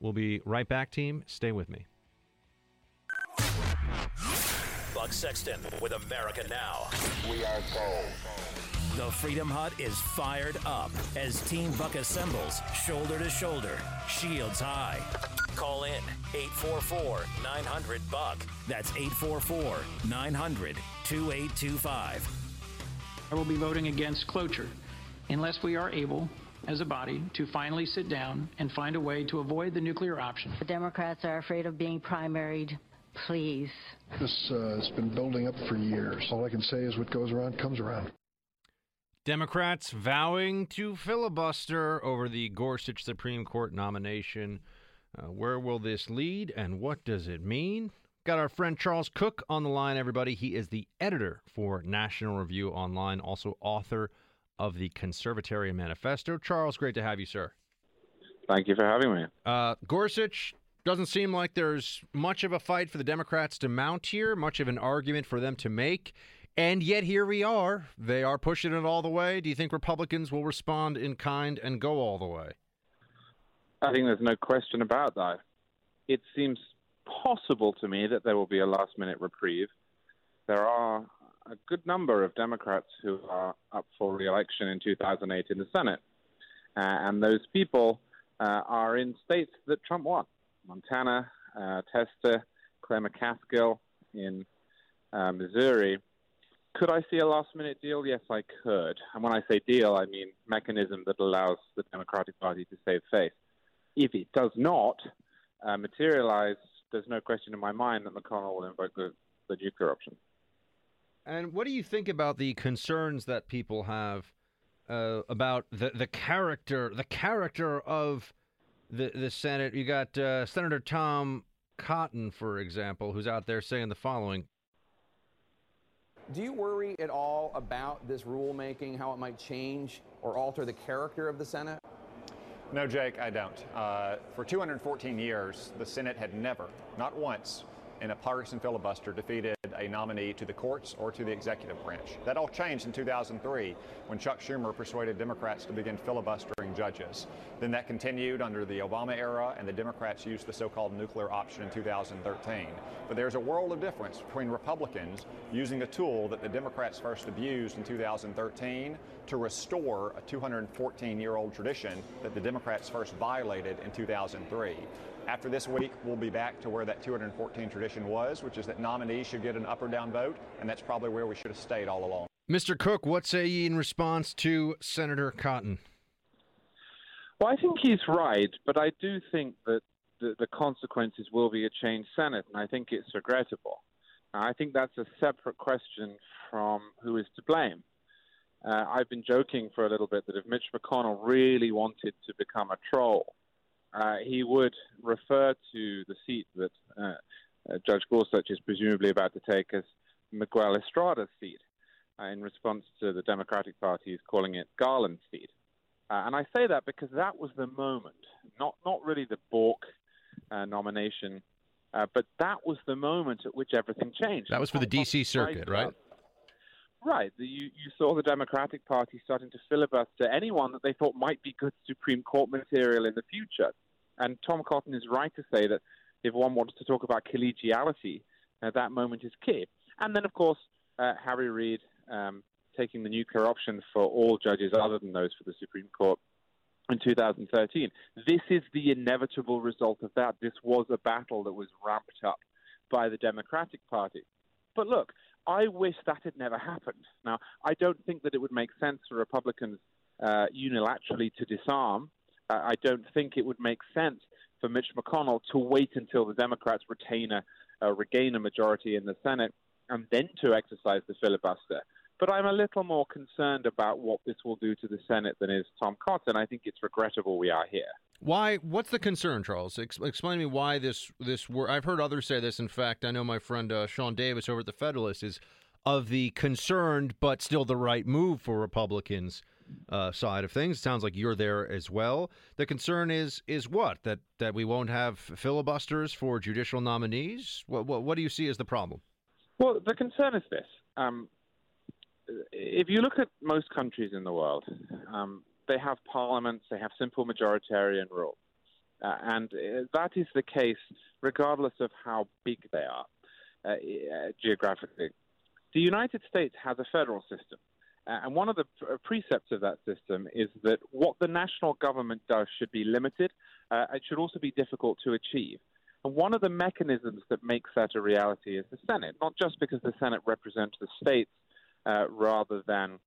we'll be right back, team. Stay with me. Buck Sexton with America Now. We are gold. The Freedom Hut is fired up as Team Buck assembles shoulder to shoulder, shields high. Call in 844 900 Buck. That's 844 900 2825. I will be voting against cloture unless we are able, as a body, to finally sit down and find a way to avoid the nuclear option. The Democrats are afraid of being primaried. Please. This uh, has been building up for years. All I can say is what goes around comes around. Democrats vowing to filibuster over the Gorsuch Supreme Court nomination. Uh, where will this lead and what does it mean? Got our friend Charles Cooke on the line, everybody. He is the editor for National Review Online, also author of the Conservatarian Manifesto. Charles, great to have you, sir. Thank you for having me. Uh, Gorsuch doesn't seem like there's much of a fight for the Democrats to mount here, much of an argument for them to make. And yet here we are. They are pushing it all the way. Do you think Republicans will respond in kind and go all the way? I think there's no question about that. It seems possible to me that there will be a last minute reprieve. There are a good number of Democrats who are up for re election in 2008 in the Senate. Uh, and those people uh, are in states that Trump won Montana, uh, Tester, Claire McCaskill in uh, Missouri. Could I see a last minute deal? Yes, I could. And when I say deal, I mean mechanism that allows the Democratic Party to save face. If it does not uh, materialize, there's no question in my mind that McConnell will invoke the, the nuclear option. And what do you think about the concerns that people have uh, about the the character the character of the the Senate? You got uh, Senator Tom Cotton, for example, who's out there saying the following: Do you worry at all about this rulemaking, how it might change or alter the character of the Senate? No, Jake, I don't. Uh, for 214 years, the Senate had never, not once, in a partisan filibuster defeated a nominee to the courts or to the executive branch. That all changed in 2003 when Chuck Schumer persuaded Democrats to begin filibustering judges. Then that continued under the Obama era, and the Democrats used the so called nuclear option in 2013. But there's a world of difference between Republicans using a tool that the Democrats first abused in 2013 to restore a 214 year old tradition that the Democrats first violated in 2003. After this week, we'll be back to where that 214 tradition was, which is that nominees should get an up or down vote, and that's probably where we should have stayed all along. Mr. Cooke, what say ye in response to Senator Cotton? Well, I think he's right, but I do think that the, the consequences will be a changed Senate, and I think it's regrettable. I think that's a separate question from who is to blame. Uh, I've been joking for a little bit that if Mitch McConnell really wanted to become a troll, uh, he would refer to the seat that uh, uh, Judge Gorsuch is presumably about to take as Miguel Estrada's seat, uh, in response to the Democratic Party's calling it Garland's seat. Uh, and I say that because that was the moment, not not really the Bork uh, nomination, but that was the moment at which everything changed. That was for the D.C. Circuit, right? Right. The, you, you saw the Democratic Party starting to filibuster anyone that they thought might be good Supreme Court material in the future. And Tom Cotton is right to say that if one wants to talk about collegiality, uh, that moment is key. And then, of course, uh, Harry Reid um, taking the nuclear option for all judges other than those for the Supreme Court in 2013. This is the inevitable result of that. This was a battle that was ramped up by the Democratic Party. But look, I wish that had never happened. Now, I don't think that it would make sense for Republicans uh, unilaterally to disarm I don't think it would make sense for Mitch McConnell to wait until the Democrats retain a, uh, regain a majority in the Senate and then to exercise the filibuster. But I'm a little more concerned about what this will do to the Senate than is Tom Cotton. I think it's regrettable we are here. Why? What's the concern, Charles? Ex- explain to me why this this. I've heard others say this. In fact, I know my friend uh, Sean Davis over at the Federalist is of the concerned but still the right move for Republicans uh, side of things. It sounds like you're there as well. The concern is is what that that we won't have filibusters for judicial nominees. What what, what do you see as the problem? Well, the concern is this: um, if you look at most countries in the world, um, they have parliaments, they have simple majoritarian rule, uh, and uh, that is the case regardless of how big they are uh, geographically. The United States has a federal system. Uh, and one of the uh, precepts of that system is that what the national government does should be limited. Uh, it should also be difficult to achieve. And one of the mechanisms that makes that a reality is the Senate, not just because the Senate represents the states uh, rather than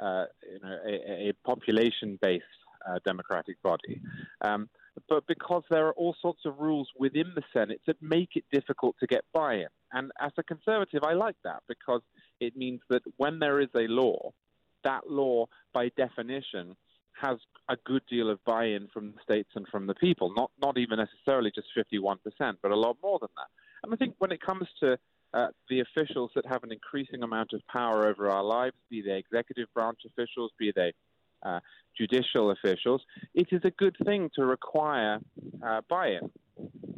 uh, you know, a, a population based uh, democratic body, um, but because there are all sorts of rules within the Senate that make it difficult to get buy in. And as a conservative, I like that because it means that when there is a law, that law, by definition, has a good deal of buy-in from the states and from the people. Not not even necessarily just 51%, but a lot more than that. And I think when it comes to uh, the officials that have an increasing amount of power over our lives, be they executive branch officials, be they uh, judicial officials, it is a good thing to require uh, buy-in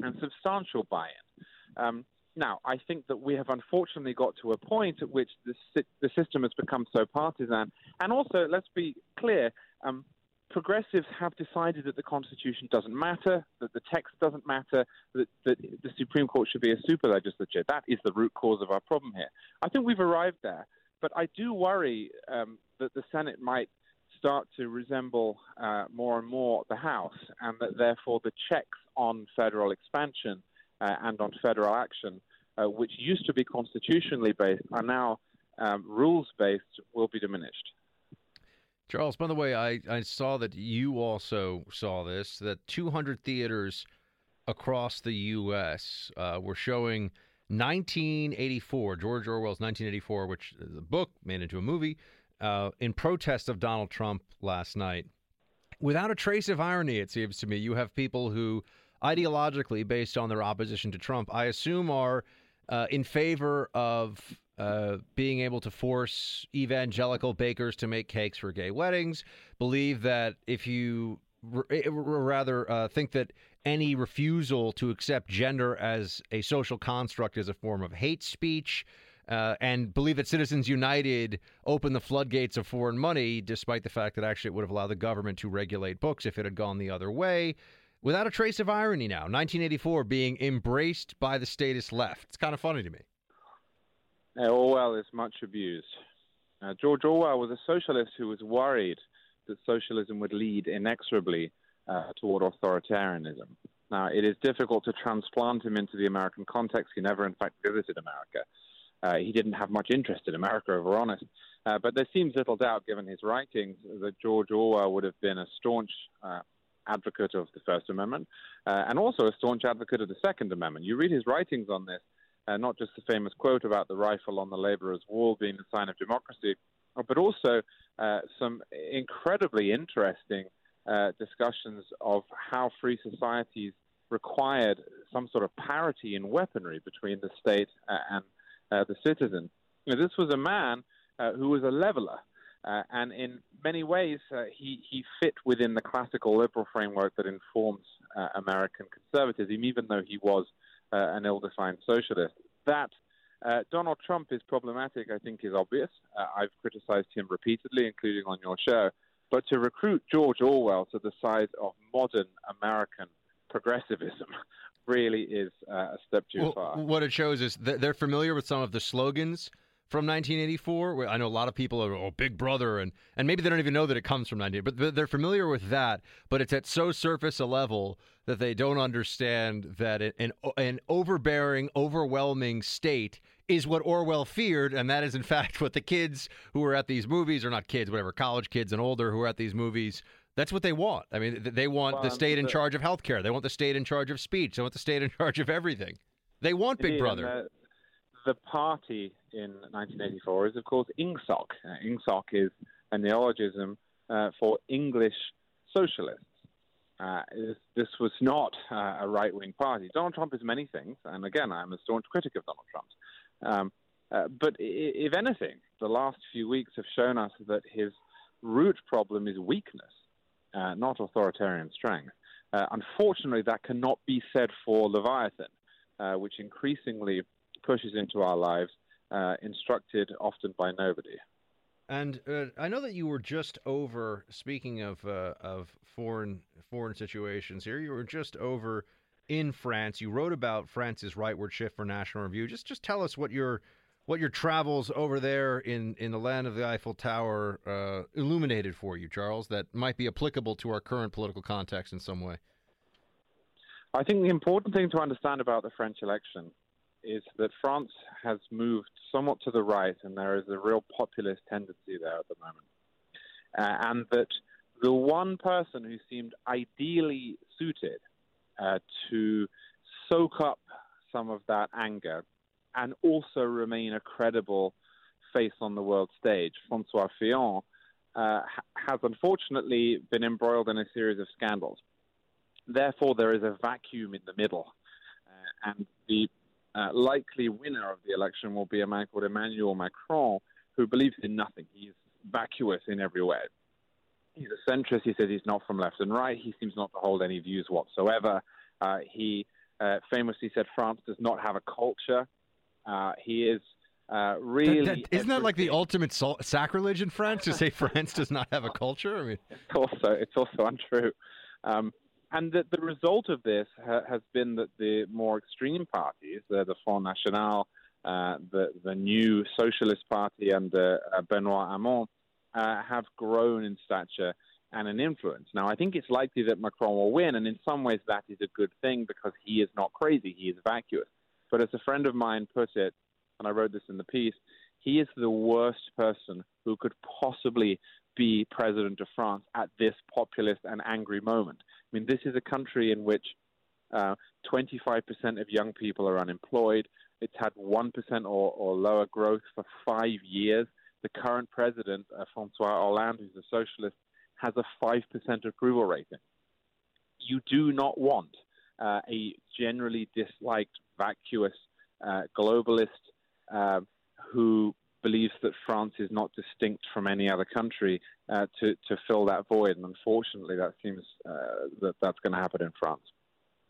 and substantial buy-in. Um, now, I think that we have unfortunately got to a point at which the, the system has become so partisan. And also, let's be clear, um, progressives have decided that the Constitution doesn't matter, that the text doesn't matter, that, that the Supreme Court should be a super legislature. That is the root cause of our problem here. I think we've arrived there, but I do worry um, that the Senate might start to resemble uh, more and more the House, and that therefore the checks on federal expansion uh, and on federal action, uh, which used to be constitutionally based, are now um, rules based, will be diminished. Charles, by the way, I, I saw that you also saw this that 200 theaters across the U.S. Uh, were showing 1984, George Orwell's 1984, which is a book made into a movie, uh, in protest of Donald Trump last night. Without a trace of irony, it seems to me, you have people who, ideologically, based on their opposition to Trump, I assume are uh, in favor of uh, being able to force evangelical bakers to make cakes for gay weddings, believe that if you eh, rather uh, think that any refusal to accept gender as a social construct is a form of hate speech. Uh, and believe that Citizens United opened the floodgates of foreign money, despite the fact that actually it would have allowed the government to regulate books if it had gone the other way, without a trace of irony now. 1984 being embraced by the statist left. It's kind of funny to me. Orwell is much abused. Uh, George Orwell was a socialist who was worried that socialism would lead inexorably uh, toward authoritarianism. Now, it is difficult to transplant him into the American context. He never, in fact, visited America. Uh, he didn't have much interest in America, if we're honest. Uh, but there seems little doubt, given his writings, that George Orwell would have been a staunch uh, advocate of the First Amendment and also a staunch advocate of the Second Amendment. You read his writings on this, uh, not just the famous quote about the rifle on the laborer's wall being a sign of democracy, uh, but also uh, some incredibly interesting uh, discussions of how free societies required some sort of parity in weaponry between the state uh, and uh, the citizen. Know, this was a man who was a leveler. and in many ways, he, he fit within the classical liberal framework that informs American conservatism, even though he was uh, an ill-defined socialist. That uh, Donald Trump is problematic, I think, is obvious. Uh, I've criticized him repeatedly, including on your show. But to recruit George Orwell to the side of modern American progressivism really is uh, a step too well, far. What it shows is that they're familiar with some of the slogans from 1984. I know a lot of people are, oh, Big Brother, and, and maybe they don't even know that it comes from 19, but they're familiar with that. But it's at so surface a level that they don't understand that an, an overbearing, overwhelming state is what Orwell feared, and that is in *laughs* fact what the kids who are at these movies, or not kids, whatever, college kids and older who are at these movies. That's what they want. I mean, they want well, the state in charge of healthcare. They want the state in charge of speech. They want the state in charge of everything. They want Big Brother the party in 1984 is, of course, INGSOC. Uh, INGSOC is a neologism uh, for English socialists. Uh, this was not uh, a right wing party. Donald Trump is many things, and again, I'm a staunch critic of Donald Trump. Um, uh, but if anything, the last few weeks have shown us that his root problem is weakness, uh, not authoritarian strength. unfortunately, that cannot be said for Leviathan, which increasingly pushes into our lives, uh, instructed often by nobody. And uh, I know that you were just over. Speaking of uh, of foreign foreign situations here, you were just over in France. You wrote about France's rightward shift for National Review. Just just tell us what your what your travels over there in, in the land of the Eiffel Tower uh, illuminated for you, Charles, that might be applicable to our current political context in some way. I think the important thing to understand about the French election is that France has moved somewhat to the right, and there is a real populist tendency there at the moment. Uh, and that the one person who seemed ideally suited uh, to soak up some of that anger and also remain a credible face on the world stage, Francois Fillon, uh, has unfortunately been embroiled in a series of scandals. Therefore, there is a vacuum in the middle. Uh, and the uh, likely winner of the election will be a man called Emmanuel Macron, who believes in nothing. He's vacuous in every way. He's a centrist. He says he's not from left and right. He seems not to hold any views whatsoever. Uh, he uh, famously said France does not have a culture. Uh, he is uh, really. That, that, isn't that like the ultimate sacrilege in France to say *laughs* France does not have a culture? I mean, *laughs* it's also it's also untrue. Um, and the, the result of this ha- has been that the more extreme parties, uh, the Front National, uh, the the new Socialist Party under uh, Benoit Hamon, uh, have grown in stature and an influence. Now, I think it's likely that Macron will win, and in some ways that is a good thing because he is not crazy, he is vacuous. But as a friend of mine put it, and I wrote this in the piece, he is the worst person who could possibly be president of France at this populist and angry moment. I mean, this is a country in which uh, 25% of young people are unemployed. It's had 1% or, or lower growth for five years. The current president, uh, Francois Hollande, who's a socialist, has a 5% approval rating. You do not want uh, a generally disliked, vacuous uh, globalist uh, who believes that France is not distinct from any other country uh, to, to fill that void. And unfortunately, that seems uh, that that's going to happen in France.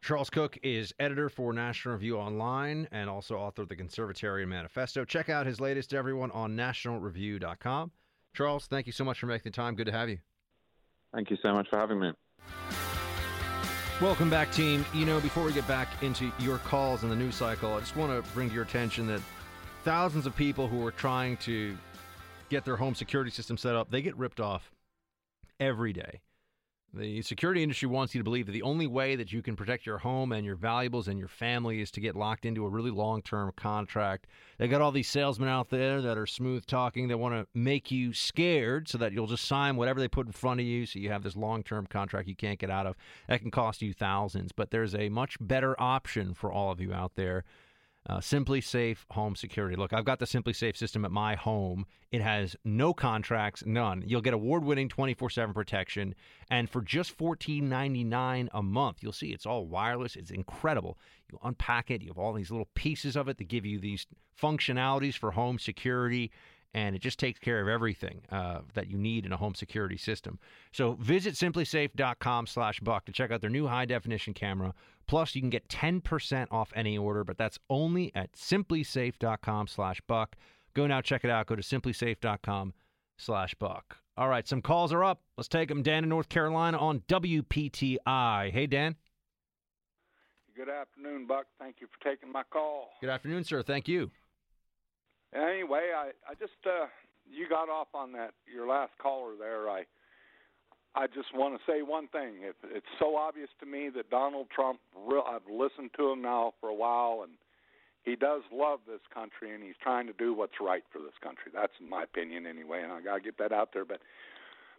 Charles Cooke is editor for National Review Online and also author of the Conservatarian Manifesto. Check out his latest, everyone, on nationalreview.com. Charles, thank you so much for making the time. Good to have you. Thank you so much for having me. Welcome back, team. You know, before we get back into your calls in the news cycle, I just want to bring to your attention that thousands of people who are trying to get their home security system set up, they get ripped off every day. The security industry wants you to believe that the only way that you can protect your home and your valuables and your family is to get locked into a really long term contract. They got all these salesmen out there that are smooth talking. They want to make you scared so that you'll just sign whatever they put in front of you so you have this long term contract you can't get out of. That can cost you thousands. But there's a much better option for all of you out there. Uh, SimpliSafe Home Security. Look, I've got the SimpliSafe system at my home. It has no contracts, none. You'll get award-winning 24/7 protection, and for just $14.99 a month, you'll see it's all wireless. It's incredible. You unpack it. You have all these little pieces of it that give you these functionalities for home security and it just takes care of everything uh, that you need in a home security system. So visit simplisafe.com slash buck to check out their new high definition camera. Plus, you can get 10% off any order, but that's only at simplisafe.com slash buck. Go now, check it out. Go to simplisafe.com slash buck. All right, some calls are up. Let's take them. Dan in North Carolina on WPTI. Hey, Dan. Good afternoon, Buck. Thank you for taking my call. Good afternoon, sir. Thank you. Anyway, I, I just uh, you got off on that your last caller there. I I just want to say one thing. It, it's so obvious to me that Donald Trump. Real, I've listened to him now for a while, and he does love this country, and he's trying to do what's right for this country. That's my opinion, anyway, and I got to get that out there. But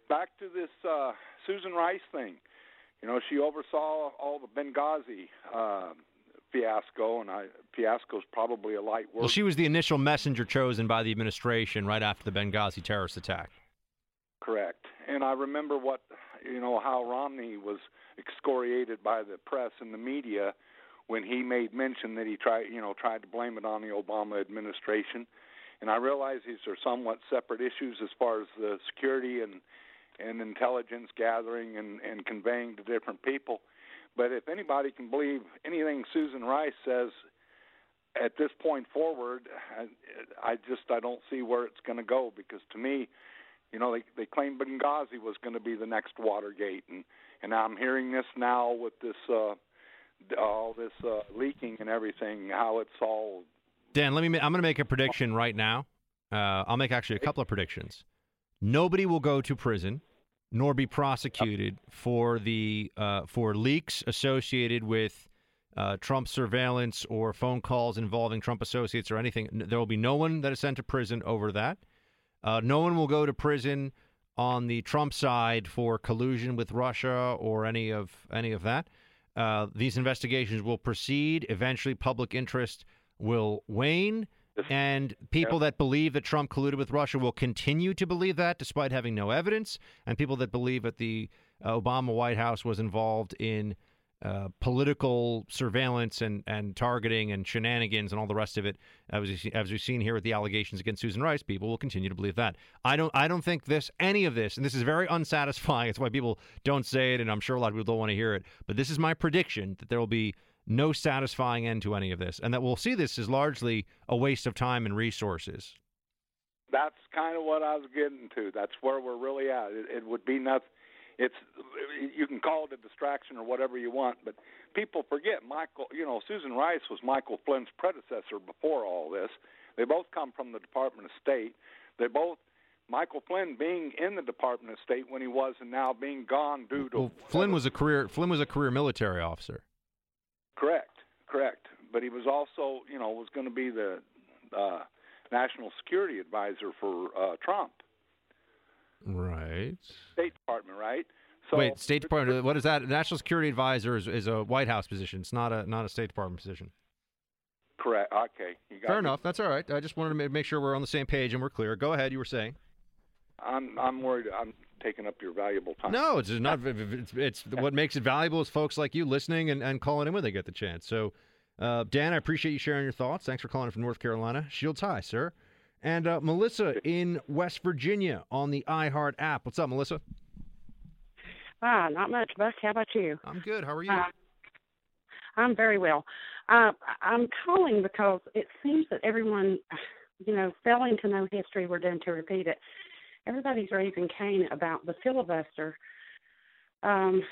back to this uh, Susan Rice thing. You know, she oversaw all the Benghazi uh, fiasco, and I fiasco's probably a light word. Well, she was the initial messenger chosen by the administration right after the Benghazi terrorist attack. Correct. And I remember what you know how Romney was excoriated by the press and the media when he made mention that he tried you know tried to blame it on the Obama administration. And I realize these are somewhat separate issues as far as the security and and intelligence gathering and, and conveying to different people. But if anybody can believe anything Susan Rice says at this point forward, I, I just I don't see where it's going to go because to me, you know, they they claimed Benghazi was going to be the next Watergate, and and I'm hearing this now with this uh, all this uh, leaking and everything, how it's all. Dan, let me. I'm going to make a prediction right now. Uh, I'll make actually a couple of predictions. Nobody will go to prison nor be prosecuted for the uh, for leaks associated with uh, Trump surveillance or phone calls involving Trump associates or anything. There will be no one that is sent to prison over that. Uh, no one will go to prison on the Trump side for collusion with Russia or any of any of that. Uh, these investigations will proceed. Eventually, public interest will wane. And people that believe that Trump colluded with Russia will continue to believe that despite having no evidence. And people that believe that the uh, Obama White House was involved in uh, political surveillance and, and targeting and shenanigans and all the rest of it, as, we, as we've seen here with the allegations against Susan Rice, people will continue to believe that. I don't I don't think this any of this, and this is very unsatisfying. *laughs* It's why people don't say it, and I'm sure a lot of people don't want to hear it. But this is my prediction that there will be no satisfying end to any of this, and that we'll see this as largely a waste of time and resources. That's kind of what I was getting to. That's where we're really at. It, it would be nothing it's you can call it a distraction or whatever you want, but people forget Michael. You know, Susan Rice was Michael Flynn's predecessor before all this. They both come from the Department of State. They both Michael Flynn being in the Department of State when he was, and now being gone due to. Well, Flynn was a career Flynn was a career military officer. Correct, correct. But he was also, you know, was going to be the uh, national security advisor for uh, Trump. Right. State Department, right? So Wait, State Department. What is that? National Security Advisor is, is a White House position. It's not a not a State Department position. Correct. Okay. You got Fair enough. That's all right. I just wanted to make sure we're on the same page and we're clear. Go ahead. You were saying. I'm I'm worried. I'm taking up your valuable time. No, it's not. It's, it's what makes it valuable is folks like you listening and, and calling in when they get the chance. So, uh, Dan, I appreciate you sharing your thoughts. Thanks for calling in from North Carolina. Shields high, sir. And uh, Melissa in West Virginia on the iHeart app. What's up, Melissa? Ah, not much, Buck. How about you? I'm good. How are you? Uh, I'm very well. Uh, I'm calling because it seems that everyone, you know, failing to know history, we're doomed to repeat it. Everybody's raising Cain about the filibuster. Um,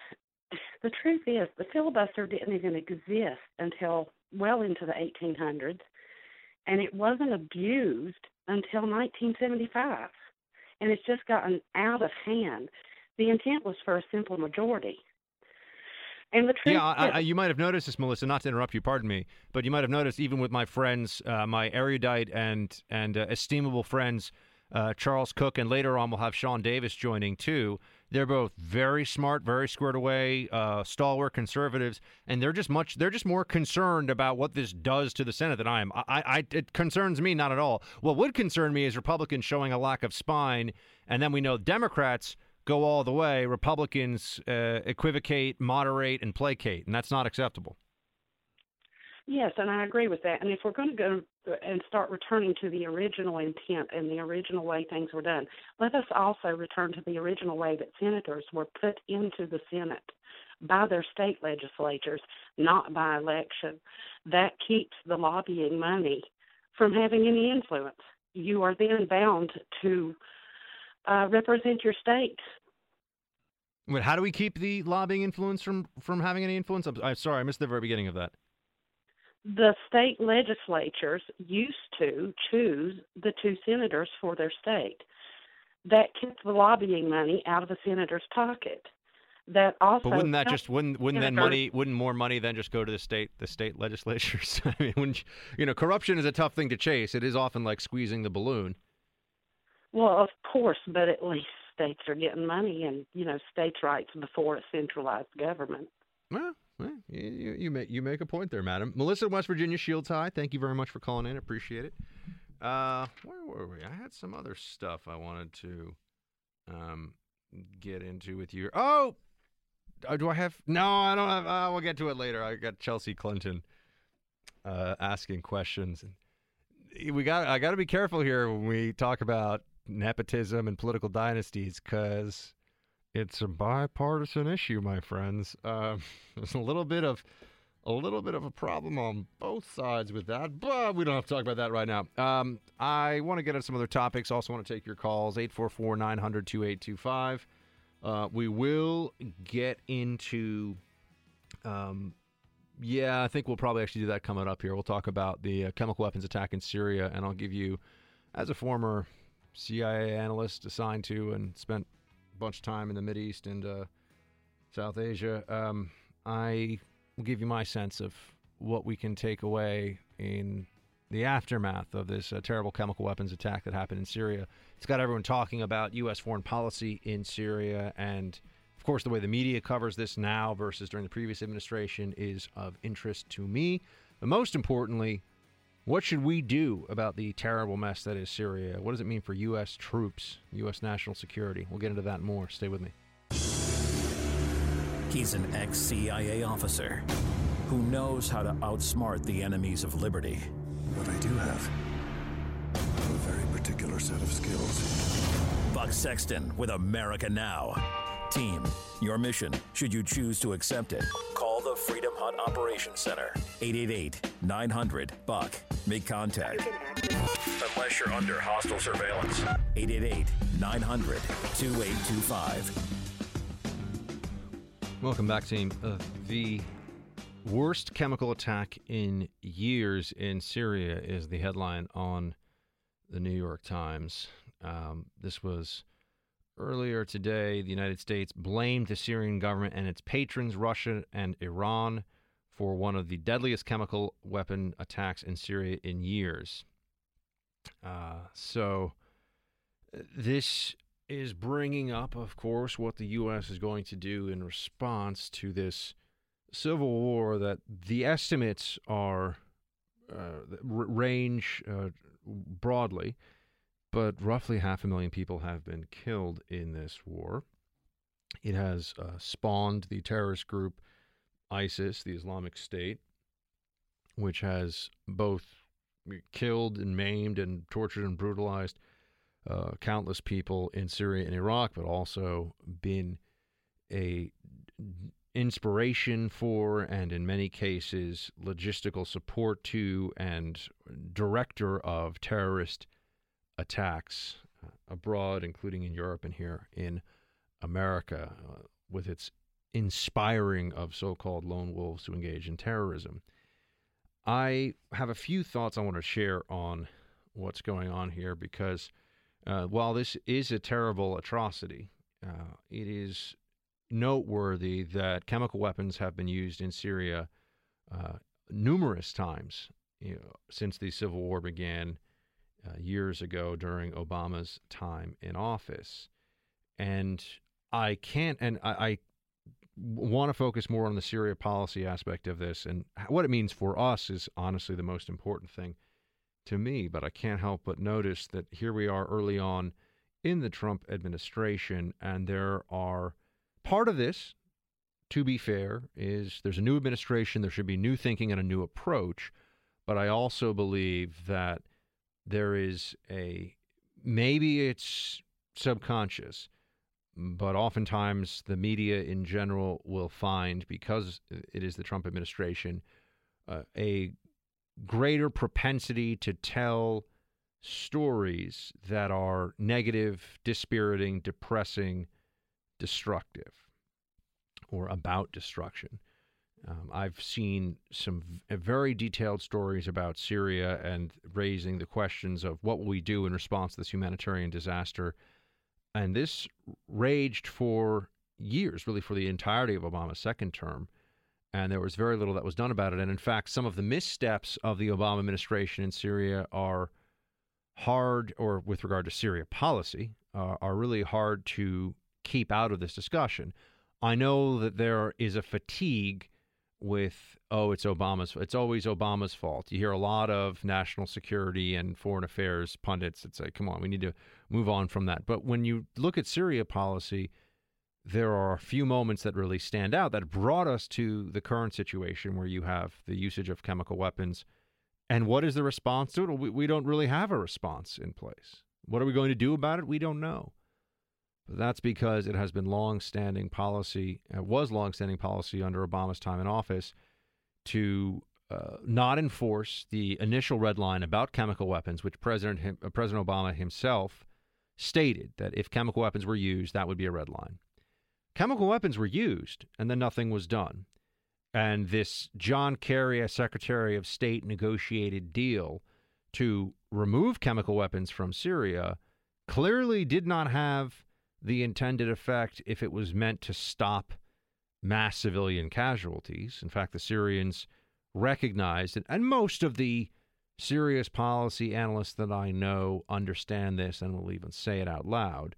the truth is, the filibuster didn't even exist until well into the 1800s, and it wasn't abused until 1975. And it's just gotten out of hand. The intent was for a simple majority. And the truth Yeah, I, I, you might have noticed this, Melissa. Not to interrupt you, pardon me, but you might have noticed even with my friends, uh, my erudite and and uh, estimable friends, uh, Charles Cooke, and later on we'll have Sean Davis joining too. They're both very smart, very squared away, uh, stalwart conservatives, and they're just much. They're just more concerned about what this does to the Senate than I am. I, I it concerns me not at all. What would concern me is Republicans showing a lack of spine, and then we know Democrats go all the way. Republicans uh, equivocate, moderate, and placate, and that's not acceptable. Yes, and I agree with that. And if we're going to go and start returning to the original intent and the original way things were done, let us also return to the original way that senators were put into the Senate by their state legislatures, not by election. That keeps the lobbying money from having any influence. You are then bound to uh, represent your state But how do we keep the lobbying influence from from having any influence? I'm, I'm sorry, I missed the very beginning of that. The state legislatures used to choose the two senators for their state. That kept the lobbying money out of the senator's pocket. That also. But wouldn't that just wouldn't wouldn't then money wouldn't more money then just go to the state the state *laughs* legislatures? *laughs* I mean, wouldn't you, you know, corruption is a tough thing to chase. It is often like squeezing the balloon. Well, of course, but at least states are getting money, and you know, states' rights before a centralized government. Well, you, you make you make a point there, madam. Melissa, West Virginia, Shields High. Thank you very much for calling in. Appreciate it. Uh, where were we? I had some other stuff I wanted to um get into with you. Oh, uh, do I have? No, I don't have. Uh, we'll get to it later. I got Chelsea Clinton uh, asking questions, and we got. I got to be careful here when we talk about nepotism and political dynasties because it's a bipartisan issue, my friends. Uh, *laughs* there's a little bit of a little bit of a problem on both sides with that, but we don't have to talk about that right now. Um, I want to get into some other topics. Also, want to take your calls 844 900 2825. Uh, we will get into. Um, yeah, I think we'll probably actually do that coming up here. We'll talk about the uh, chemical weapons attack in Syria, and I'll give you, as a former CIA analyst assigned to and spent bunch of time in the East and uh, South Asia, um, I will give you my sense of what we can take away in the aftermath of this uh, terrible chemical weapons attack that happened in Syria. It's got everyone talking about U.S. foreign policy in Syria, and of course, the way the media covers this now versus during the previous administration is of interest to me. But most importantly, what should we do about the terrible mess that is Syria? What does it mean for U.S. troops, U.S. national security? We'll get into that more. Stay with me. He's an ex CIA officer who knows how to outsmart the enemies of liberty. But I do have a very particular set of skills. Buck Sexton with America Now. Team, your mission, should you choose to accept it, call the Freedom Hut Operations Center, 888 900 Buck. Make contact. Unless you're under hostile surveillance, 888 900 2825. Welcome back, team. Uh, the worst chemical attack in years in Syria is the headline on the New York Times. Um, this was earlier today. The United States blamed the Syrian government and its patrons, Russia and Iran, for one of the deadliest chemical weapon attacks in Syria in years. Uh, so, this is bringing up, of course, what the U.S. is going to do in response to this civil war that the estimates are uh, range uh, broadly, but roughly half a million people have been killed in this war. It has uh, spawned the terrorist group ISIS, the Islamic State, which has both killed and maimed and tortured and brutalized uh, countless people in Syria and Iraq, but also been a inspiration for and in many cases logistical support to and director of terrorist attacks uh, abroad including in Europe and here in America uh, with its inspiring of so-called lone wolves to engage in terrorism. I have a few thoughts I want to share on what's going on here because uh, while this is a terrible atrocity, uh, it is noteworthy that chemical weapons have been used in Syria uh, numerous times you know, since the civil war began uh, years ago during Obama's time in office. And I can't, and I, I want to focus more on the Syria policy aspect of this. And what it means for us is honestly the most important thing to me. But I can't help but notice that here we are early on in the Trump administration, and there are Part of this, to be fair, is there's a new administration, there should be new thinking and a new approach. But I also believe that there is a maybe it's subconscious, but oftentimes the media in general will find, because it is the Trump administration, uh, a greater propensity to tell stories that are negative, dispiriting, depressing, destructive or about destruction. Um, I've seen some v- very detailed stories about Syria and raising the questions of what will we do in response to this humanitarian disaster. And this raged for years, really for the entirety of Obama's second term. And there was very little that was done about it. And in fact, some of the missteps of the Obama administration in Syria are hard, or with regard to Syria policy, uh, are really hard to keep out of this discussion. I know that there is a fatigue with oh it's Obama's it's always Obama's fault. You hear a lot of national security and foreign affairs pundits that say come on we need to move on from that. But when you look at Syria policy there are a few moments that really stand out that brought us to the current situation where you have the usage of chemical weapons. And what is the response to it? We, we don't really have a response in place. What are we going to do about it? We don't know. But that's because it has been long-standing policy, it uh, was long-standing policy under Obama's time in office to uh, not enforce the initial red line about chemical weapons, which President him, uh, President Obama himself stated that if chemical weapons were used, that would be a red line. Chemical weapons were used, and then nothing was done. And this John Kerry, Secretary of State, negotiated deal to remove chemical weapons from Syria clearly did not have the intended effect if it was meant to stop mass civilian casualties. In fact, the Syrians recognized it, and most of the serious policy analysts that I know understand this and will even say it out loud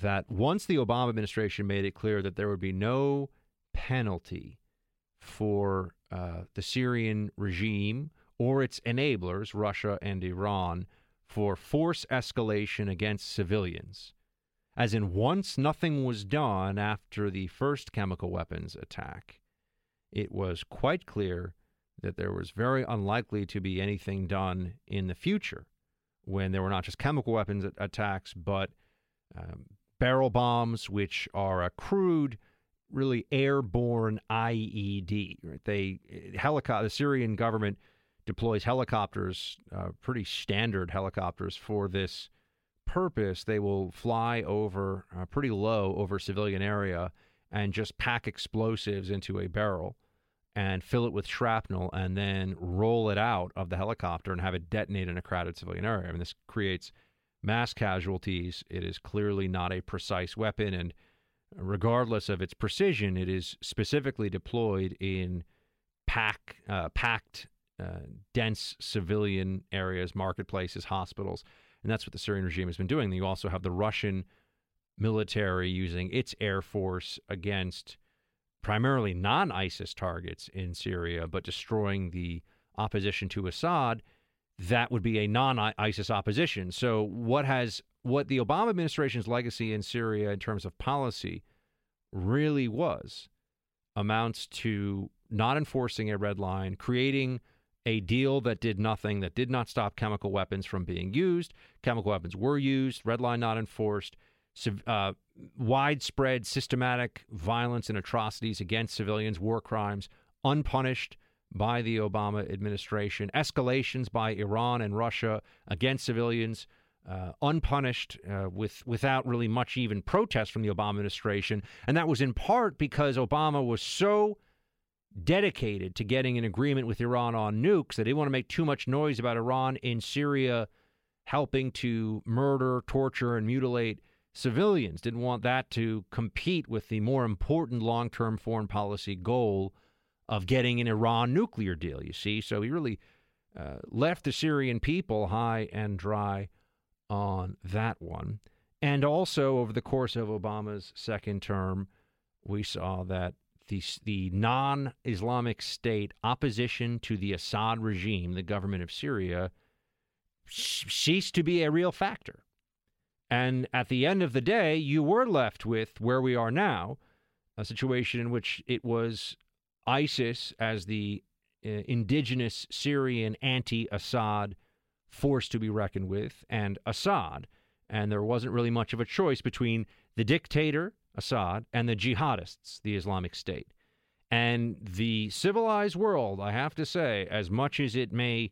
that once the Obama administration made it clear that there would be no penalty for uh, the Syrian regime or its enablers, Russia and Iran, for force escalation against civilians, As in, once nothing was done after the first chemical weapons attack, it was quite clear that there was very unlikely to be anything done in the future when there were not just chemical weapons attacks, but um, barrel bombs, which are a crude, really airborne IED. Right? They helicopter the Syrian government deploys helicopters, uh, pretty standard helicopters for this purpose. They will fly over uh, pretty low over civilian area and just pack explosives into a barrel and fill it with shrapnel and then roll it out of the helicopter and have it detonate in a crowded civilian area. I mean, this creates mass casualties. It is clearly not a precise weapon, and regardless of its precision, it is specifically deployed in pack, uh, packed, uh, dense civilian areas, marketplaces, hospitals. And that's what the Syrian regime has been doing. You also have the Russian military using its air force against primarily non ISIS targets in Syria, but destroying the opposition to Assad. That would be a non ISIS opposition. So, what has what the Obama administration's legacy in Syria in terms of policy really was amounts to not enforcing a red line, creating a deal that did nothing, that did not stop chemical weapons from being used. Chemical weapons were used, red line not enforced, uh, widespread systematic violence and atrocities against civilians, war crimes, unpunished by the Obama administration, escalations by Iran and Russia against civilians, uh, unpunished uh, with without really much even protest from the Obama administration, and that was in part because Obama was so dedicated to getting an agreement with Iran on nukes they didn't want to make too much noise about Iran in Syria helping to murder, torture, and mutilate civilians. Didn't want that to compete with the more important long-term foreign policy goal of getting an Iran nuclear deal. You see, so he really uh, left the Syrian people high and dry on that one. And also, over the course of Obama's second term, we saw that the, the non Islamic State opposition to the Assad regime, the government of Syria, ceased to be a real factor. And at the end of the day, you were left with where we are now a situation in which it was ISIS as the uh, indigenous Syrian anti Assad force to be reckoned with, and Assad. And there wasn't really much of a choice between the dictator, Assad, and the jihadists, the Islamic State. And the civilized world, I have to say, as much as it may,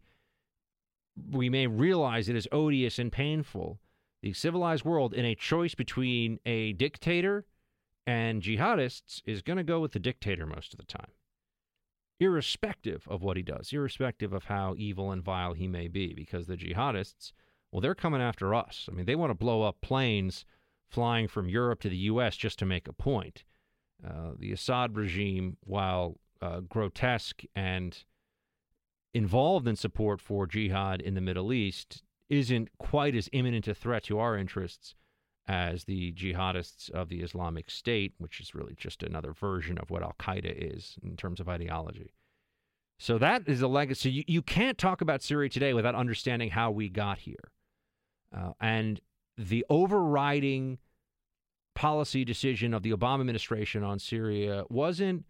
we may realize it is odious and painful, the civilized world in a choice between a dictator and jihadists is going to go with the dictator most of the time irrespective of what he does, irrespective of how evil and vile he may be, because the jihadists, well, they're coming after us. I mean, they want to blow up planes flying from Europe to the U.S. just to make a point. Uh, the Assad regime, while uh, grotesque and involved in support for jihad in the Middle East, isn't quite as imminent a threat to our interests as the jihadists of the Islamic State, which is really just another version of what Al Qaeda is in terms of ideology. So that is a legacy. You, you can't talk about Syria today without understanding how we got here. Uh, and the overriding policy decision of the Obama administration on Syria wasn't,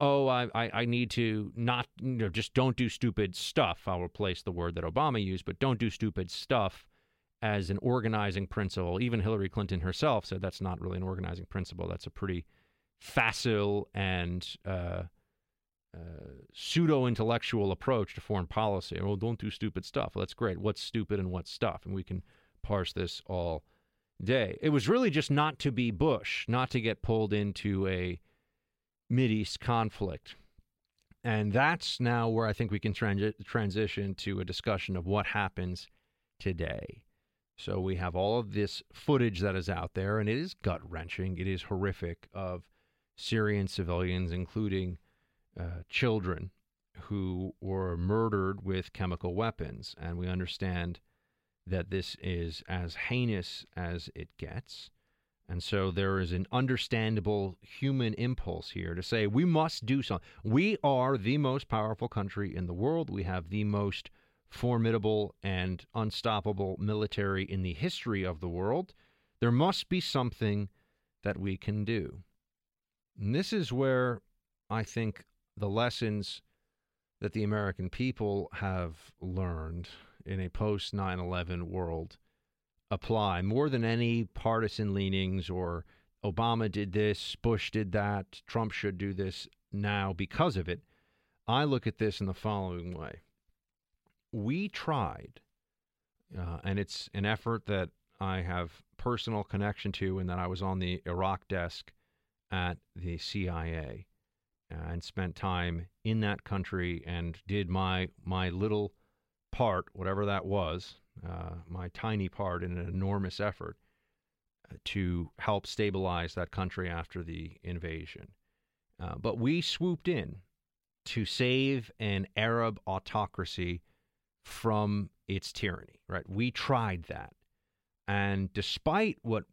oh, I, I, I need to not, you know, just don't do stupid stuff. I'll replace the word that Obama used, but don't do stupid stuff as an organizing principle. Even Hillary Clinton herself said that's not really an organizing principle. That's a pretty facile and uh, uh, pseudo intellectual approach to foreign policy. Well, don't do stupid stuff. Well, that's great. What's stupid and what's stuff? And we can parse this all day. It was really just not to be Bush, not to get pulled into a East conflict. And that's now where I think we can transi- transition to a discussion of what happens today. So we have all of this footage that is out there, and it is gut wrenching. It is horrific of Syrian civilians, including uh, children, who were murdered with chemical weapons. And we understand that this is as heinous as it gets. And so there is an understandable human impulse here to say we must do something. We are the most powerful country in the world. We have the most formidable and unstoppable military in the history of the world. There must be something that we can do. And this is where I think the lessons that the American people have learned in a post 9 11 world apply more than any partisan leanings or Obama did this, Bush did that, Trump should do this now because of it. I look at this in the following way. We tried, uh, and it's an effort that I have personal connection to, and that I was on the Iraq desk at the CIA and spent time in that country and did my my little part, whatever that was, uh, my tiny part in an enormous effort uh, to help stabilize that country after the invasion. Uh, but we swooped in to save an Arab autocracy from its tyranny, right? We tried that. And despite what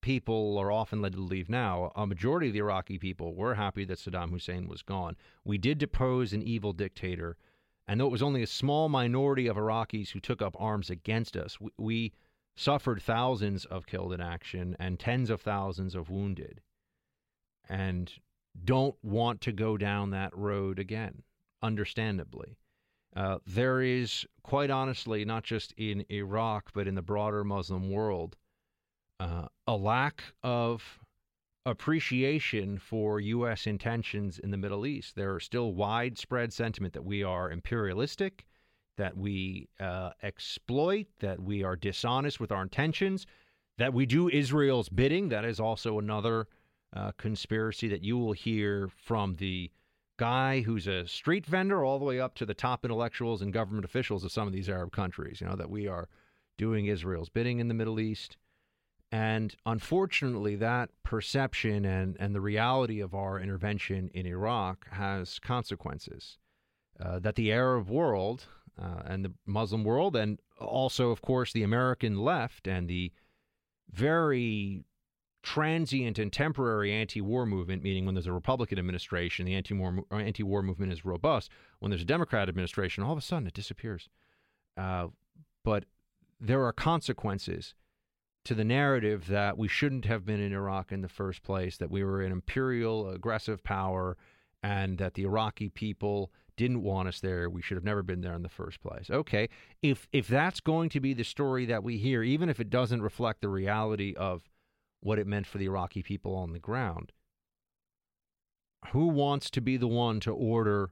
people are often led to believe now, a majority of the Iraqi people were happy that Saddam Hussein was gone. We did depose an evil dictator, and though it was only a small minority of Iraqis who took up arms against us, we, we suffered thousands of killed in action and tens of thousands of wounded, and don't want to go down that road again, understandably. Uh, there is, quite honestly, not just in Iraq, but in the broader Muslim world, uh, a lack of appreciation for U.S. intentions in the Middle East. There are still widespread sentiment that we are imperialistic, that we uh, exploit, that we are dishonest with our intentions, that we do Israel's bidding. That is also another uh, conspiracy that you will hear from the guy who's a street vendor all the way up to the top intellectuals and government officials of some of these Arab countries. You know that we are doing Israel's bidding in the Middle East. And unfortunately, that perception and, and the reality of our intervention in Iraq has consequences. Uh, that the Arab world uh, and the Muslim world, and also, of course, the American left and the very transient and temporary anti-war movement, meaning when there's a Republican administration, the anti-war anti-war movement is robust. When there's a Democrat administration, all of a sudden it disappears. Uh, but there are consequences to the narrative that we shouldn't have been in Iraq in the first place, that we were an imperial aggressive power, and that the Iraqi people didn't want us there. We should have never been there in the first place. Okay, if if that's going to be the story that we hear, even if it doesn't reflect the reality of what it meant for the Iraqi people on the ground, who wants to be the one to order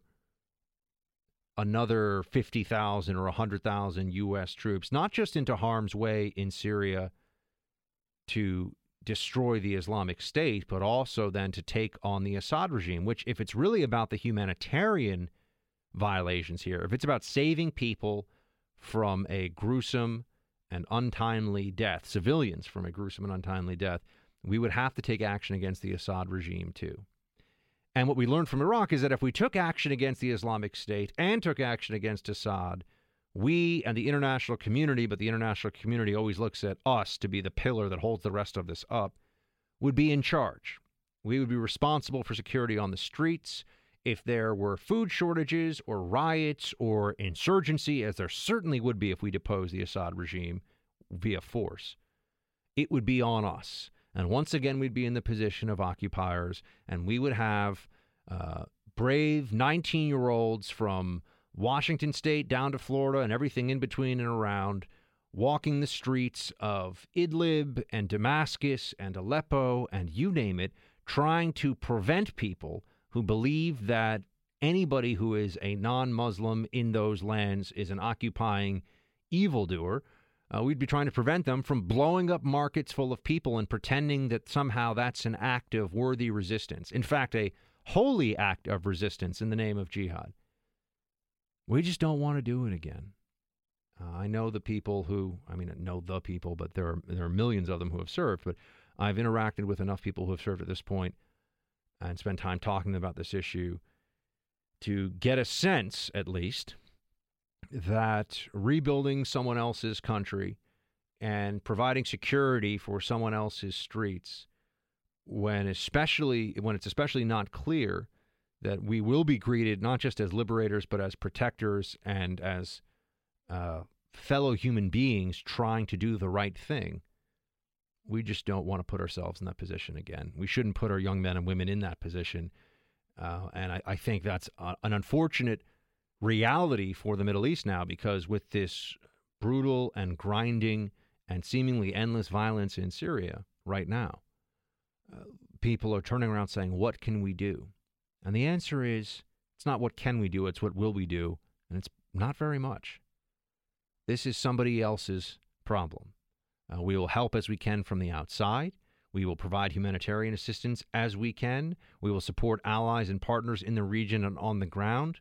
another 50,000 or 100,000 U.S. troops, not just into harm's way in Syria to destroy the Islamic State, but also then to take on the Assad regime, which, if it's really about the humanitarian violations here, if it's about saving people from a gruesome and untimely death, civilians from a gruesome and untimely death, we would have to take action against the Assad regime too. And what we learned from Iraq is that if we took action against the Islamic State and took action against Assad, we and the international community, but the international community always looks at us to be the pillar that holds the rest of this up, would be in charge. We would be responsible for security on the streets. If there were food shortages or riots or insurgency, as there certainly would be if we depose the Assad regime via force, it would be on us. And once again, we'd be in the position of occupiers, and we would have uh, brave 19 year olds from Washington State down to Florida and everything in between and around, walking the streets of Idlib and Damascus and Aleppo and you name it, trying to prevent people who believe that anybody who is a non Muslim in those lands is an occupying evildoer. Uh, we'd be trying to prevent them from blowing up markets full of people and pretending that somehow that's an act of worthy resistance. In fact, a holy act of resistance in the name of jihad. We just don't want to do it again. Uh, I know the people who, I mean, know the people, but there are, there are millions of them who have served. But I've interacted with enough people who have served at this point and spent time talking about this issue to get a sense, at least, that rebuilding someone else's country and providing security for someone else's streets, when especially when it's especially not clear that we will be greeted not just as liberators, but as protectors and as uh, fellow human beings trying to do the right thing. we just don't want to put ourselves in that position again. We shouldn't put our young men and women in that position. Uh, and I, I, think that's a, an unfortunate reality for the Middle East now because with this brutal and grinding and seemingly endless violence in Syria right now, uh, people are turning around saying, What can we do? And the answer is, it's not what can we do, it's what will we do. And it's not very much. This is somebody else's problem. Uh, we will help as we can from the outside. We will provide humanitarian assistance as we can. We will support allies and partners in the region and on the ground.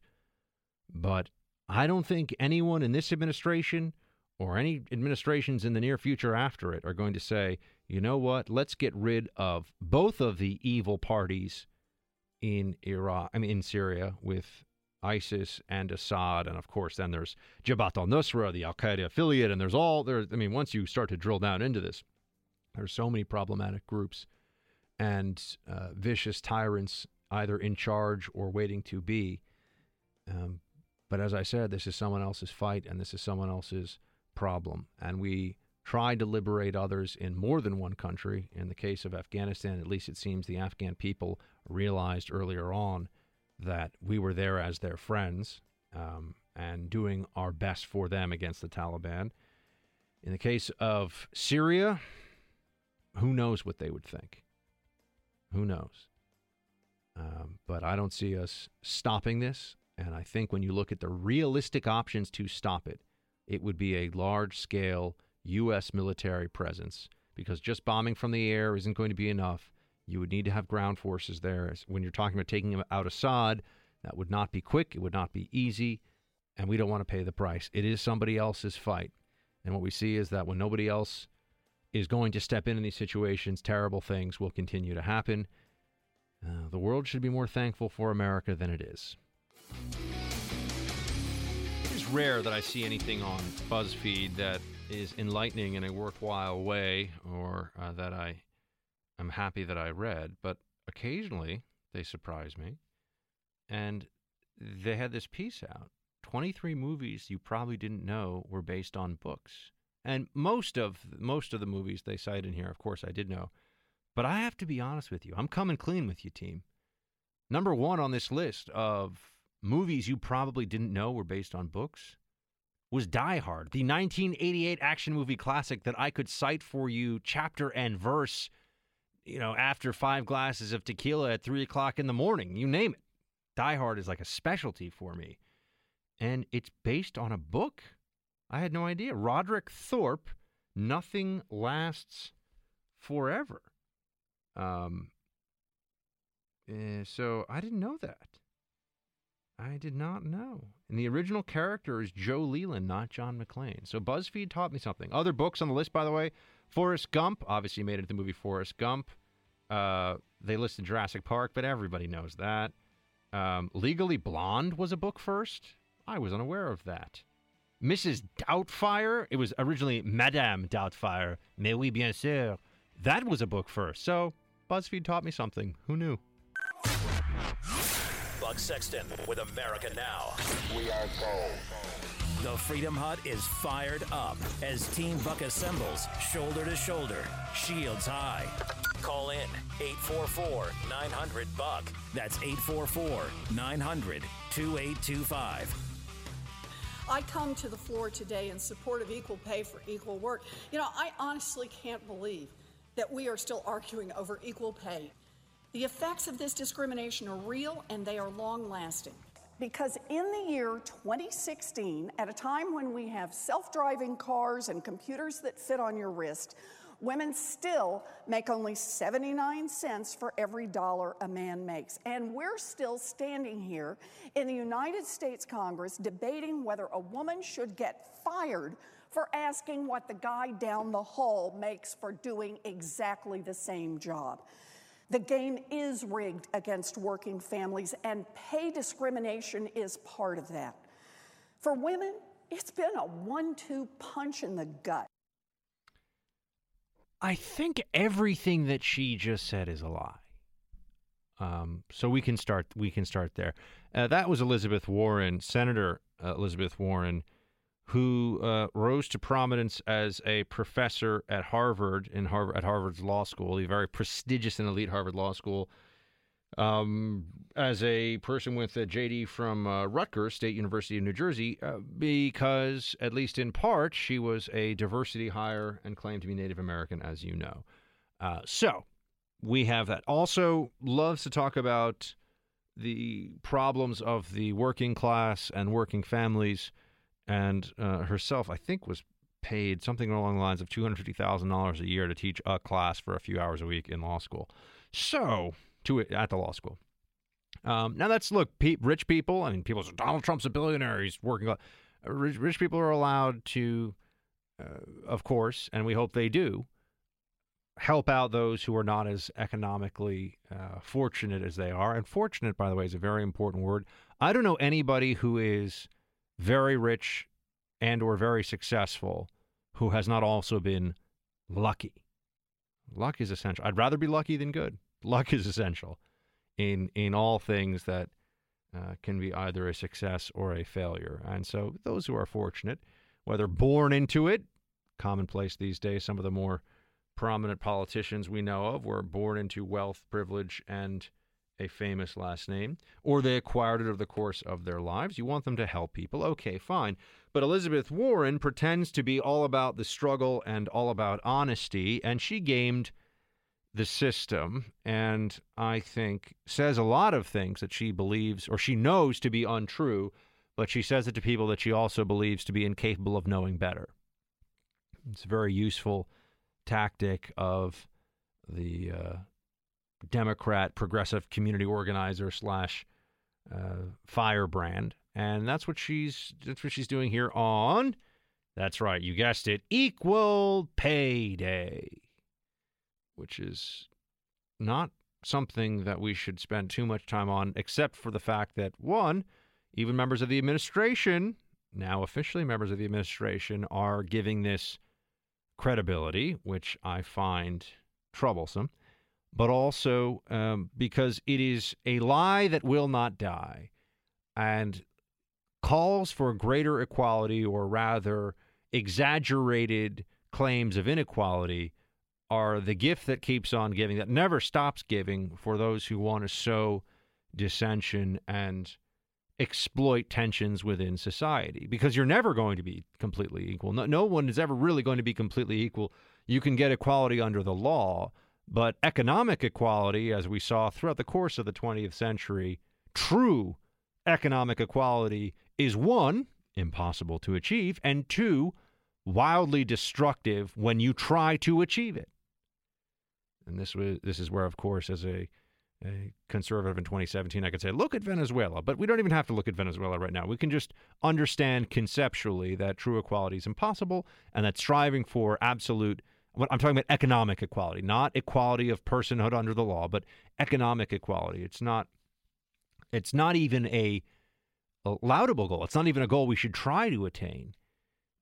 But I don't think anyone in this administration or any administrations in the near future after it are going to say, you know what, let's get rid of both of the evil parties in Iraq, I mean, in Syria with ISIS and Assad, and of course, then there's Jabhat al-Nusra, the Al Qaeda affiliate, and there's all there. I mean, once you start to drill down into this, there's so many problematic groups and uh, vicious tyrants, either in charge or waiting to be. Um, but as I said, this is someone else's fight, and this is someone else's problem, and we tried to liberate others in more than one country. In the case of Afghanistan, at least it seems the Afghan people realized earlier on that we were there as their friends um, and doing our best for them against the Taliban. In the case of Syria, who knows what they would think? Who knows? Um, but I don't see us stopping this. And I think when you look at the realistic options to stop it, it would be a large scale U.S. military presence because just bombing from the air isn't going to be enough. You would need to have ground forces there. When you're talking about taking out Assad, that would not be quick. It would not be easy. And we don't want to pay the price. It is somebody else's fight. And what we see is that when nobody else is going to step in in these situations, terrible things will continue to happen. Uh, the world should be more thankful for America than it is. It is rare that I see anything on BuzzFeed that is enlightening in a worthwhile way or uh, that I I'm happy that I read, but occasionally they surprise me. And they had this piece out 23 movies you probably didn't know were based on books. And most of most of the movies they cite in here, of course, I did know. But I have to be honest with you. I'm coming clean with you, team. Number one on this list of movies you probably didn't know were based on books was Die Hard, the 1988 action movie classic that I could cite for you chapter and verse you know, after five glasses of tequila at three o'clock in the morning. You name it. Die Hard is like a specialty for me. And it's based on a book. I had no idea. Roderick Thorp, Nothing Lasts Forever. Um, uh, so I didn't know that. I did not know. And the original character is Joe Leland, not John McClane. So BuzzFeed taught me something. Other books on the list, by the way Forrest Gump, obviously made it the movie Forrest Gump. Uh, they listed Jurassic Park, but everybody knows that. Um, Legally Blonde was a book first. I was unaware of that. Mrs. Doubtfire, it was originally Madame Doubtfire, mais oui, bien sûr. That was a book first. So BuzzFeed taught me something. Who knew? Buck Sexton with America Now. We are gold. The Freedom Hut is fired up as Team Buck assembles shoulder to shoulder, shields high. Call in 844 900 Buck. That's 844 900 2825. I come to the floor today in support of equal pay for equal work. You know, I honestly can't believe that we are still arguing over equal pay. The effects of this discrimination are real and they are long lasting. Because in the year 2016, at a time when we have self driving cars and computers that fit on your wrist, women still make only 79 cents for every dollar a man makes. And we're still standing here in the United States Congress debating whether a woman should get fired for asking what the guy down the hall makes for doing exactly the same job. The game is rigged against working families, and pay discrimination is part of that. For women, it's been a one two punch in the gut. I think everything that she just said is a lie. Um, so we can start. We can start there. Uh, that was Elizabeth Warren, Senator uh, Elizabeth Warren, who uh, rose to prominence as a professor at Harvard in Harvard at Harvard's law school, a very prestigious and elite Harvard law school. Um, as a person with a JD from uh, Rutgers State University of New Jersey, uh, because at least in part she was a diversity hire and claimed to be Native American, as you know. Uh, so we have that. Also, loves to talk about the problems of the working class and working families and uh, herself, I think, was paid something along the lines of two hundred fifty thousand dollars a year to teach a class for a few hours a week in law school. So, to at the law school. Um, now that's look, pe- rich people. I mean, people say Donald Trump's a billionaire. He's working. Rich, rich people are allowed to, uh, of course, and we hope they do, help out those who are not as economically uh, fortunate as they are. And fortunate, by the way, is a very important word. I don't know anybody who is very rich and or very successful who has not also been lucky. Luck is essential. I'd rather be lucky than good. Luck is essential in in all things that uh, can be either a success or a failure. And so those who are fortunate, whether born into it, commonplace these days, some of the more prominent politicians we know of were born into wealth, privilege, and a famous last name, or they acquired it over the course of their lives. You want them to help people. Okay, fine. But Elizabeth Warren pretends to be all about the struggle and all about honesty, and she gamed the system and I think says a lot of things that she believes or she knows to be untrue, but she says it to people that she also believes to be incapable of knowing better. It's a very useful tactic of the uh, Democrat progressive community organizer slash uh, firebrand, and that's what she's that's what she's doing here on. That's right, you guessed it, equal pay day, which is not something that we should spend too much time on, except for the fact that one, even members of the administration, now officially members of the administration, are giving this credibility, which I find troublesome but also um, because it is a lie that will not die and calls for greater equality, or rather, exaggerated claims of inequality are the gift that keeps on giving, that never stops giving for those who want to sow dissension and exploit tensions within society because you're never going to be completely equal. No, no one is ever really going to be completely equal. You can get equality under the law, but economic equality, as we saw throughout the course of the 20th century, true economic equality is one, impossible to achieve, and two, wildly destructive when you try to achieve it. And this was this is where, of course, as a, a conservative in 2017, I could say, look at Venezuela. But we don't even have to look at Venezuela right now. We can just understand conceptually that true equality is impossible and that striving for absolute I'm talking about economic equality, not equality of personhood under the law, but economic equality. It's not. It's not even a, a laudable goal. It's not even a goal we should try to attain,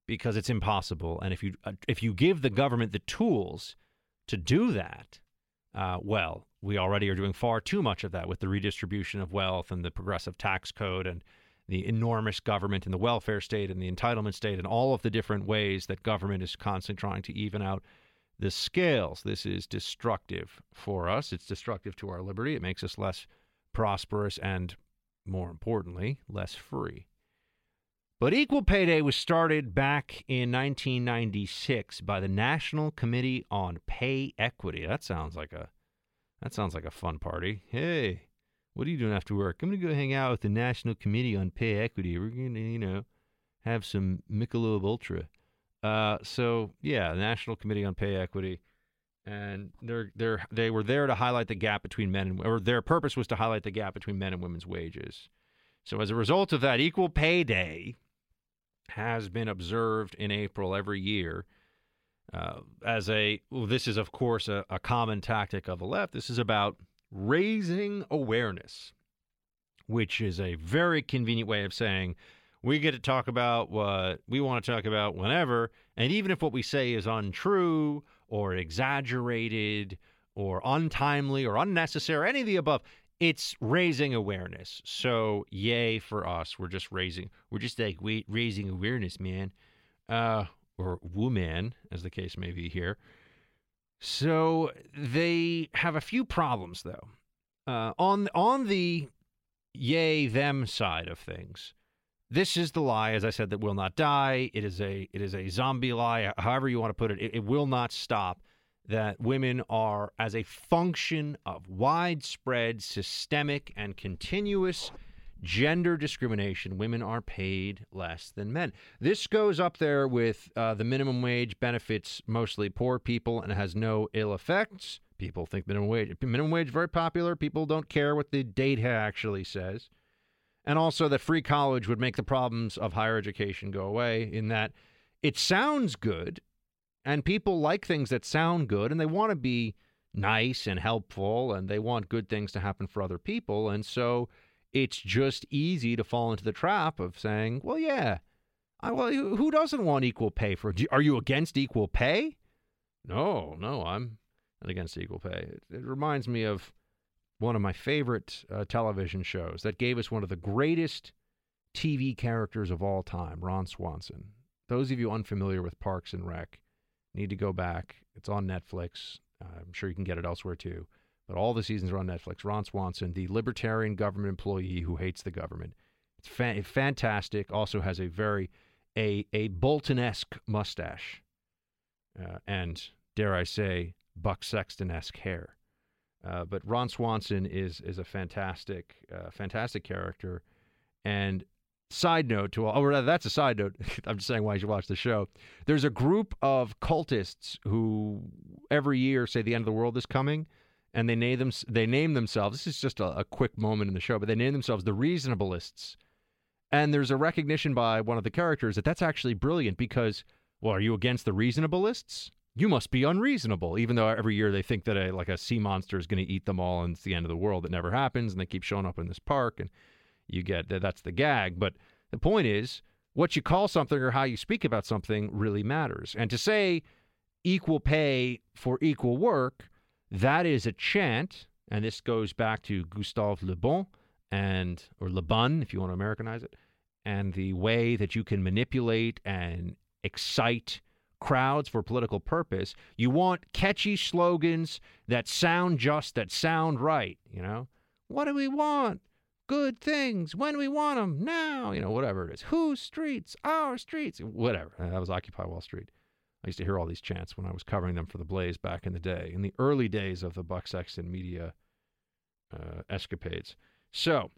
because it's impossible. And if you uh, if you give the government the tools to do that, uh, well, we already are doing far too much of that with the redistribution of wealth and the progressive tax code and the enormous government and the welfare state and the entitlement state and all of the different ways that government is constantly trying to even out the scales. This is destructive for us. It's destructive to our liberty. It makes us less prosperous and, more importantly, less free. But Equal Pay Day was started back in 1996 by the National Committee on Pay Equity. That sounds like a that sounds like a fun party. Hey, what are you doing after work? I'm going to go hang out with the National Committee on Pay Equity. We're going to, you know, have some Michelob Ultra. Uh, so yeah, the National Committee on Pay Equity, and they're they're they were there to highlight the gap between men and or their purpose was to highlight the gap between men and women's wages. So as a result of that, Equal Pay Day has been observed in April every year. Uh, as a well, this is of course a, a common tactic of the left. This is about raising awareness, which is a very convenient way of saying we get to talk about what we want to talk about whenever. And even if what we say is untrue or exaggerated or untimely or unnecessary, any of the above, it's raising awareness. So yay for us. We're just raising. We're just like we, raising awareness, man, uh, or woman, as the case may be here. So they have a few problems though. Uh, on on the yay them side of things, this is the lie, as I said, that will not die. It is a it is a zombie lie, however you want to put it. It, it will not stop. That women are, as a function of widespread, systemic, and continuous gender discrimination, women are paid less than men. This goes up there with uh, the minimum wage benefits mostly poor people and has no ill effects. People think minimum wage minimum wage very popular. People don't care what the data actually says. And also that free college would make the problems of higher education go away in that it sounds good and people like things that sound good and they want to be nice and helpful and they want good things to happen for other people and so it's just easy to fall into the trap of saying, well, yeah, I, well, who doesn't want equal pay for? Are you against equal pay? No, no, I'm not against equal pay. It, it reminds me of one of my favorite uh, television shows that gave us one of the greatest TV characters of all time, Ron Swanson. Those of you unfamiliar with Parks and Rec need to go back. It's on Netflix. Uh, I'm sure you can get it elsewhere too but all the seasons are on Netflix. Ron Swanson, the libertarian government employee who hates the government. It's fa- fantastic. Also has a very a a Bolton-esque mustache, uh, and dare I say, Buck Sexton-esque hair. Uh, but Ron Swanson is is a fantastic uh, fantastic character. And side note to all, or that's a side note. *laughs* I'm just saying why you should watch the show. There's a group of cultists who every year say the end of the world is coming and they name them they name themselves. This is just a, a quick moment in the show, but they name themselves the Reasonableists. And there's a recognition by one of the characters that that's actually brilliant because, well, are you against the Reasonableists? You must be unreasonable, even though every year they think that a like a sea monster is going to eat them all and it's the end of the world. It never happens, and they keep showing up in this park, and you get that that's the gag. But the point is, what you call something or how you speak about something really matters. And to say equal pay for equal work that is a chant, and this goes back to Gustave Le Bon and or Le Bon, if you want to Americanize it, and the way that you can manipulate and excite crowds for political purpose. You want catchy slogans that sound just, that sound right. You know, what do we want? Good things when we want them now. You know, whatever it is. Whose streets? Our streets. Whatever. That was Occupy Wall Street. I used to hear all these chants when I was covering them for the Blaze back in the day, in the early days of the Buck Sexton media uh, escapades. So,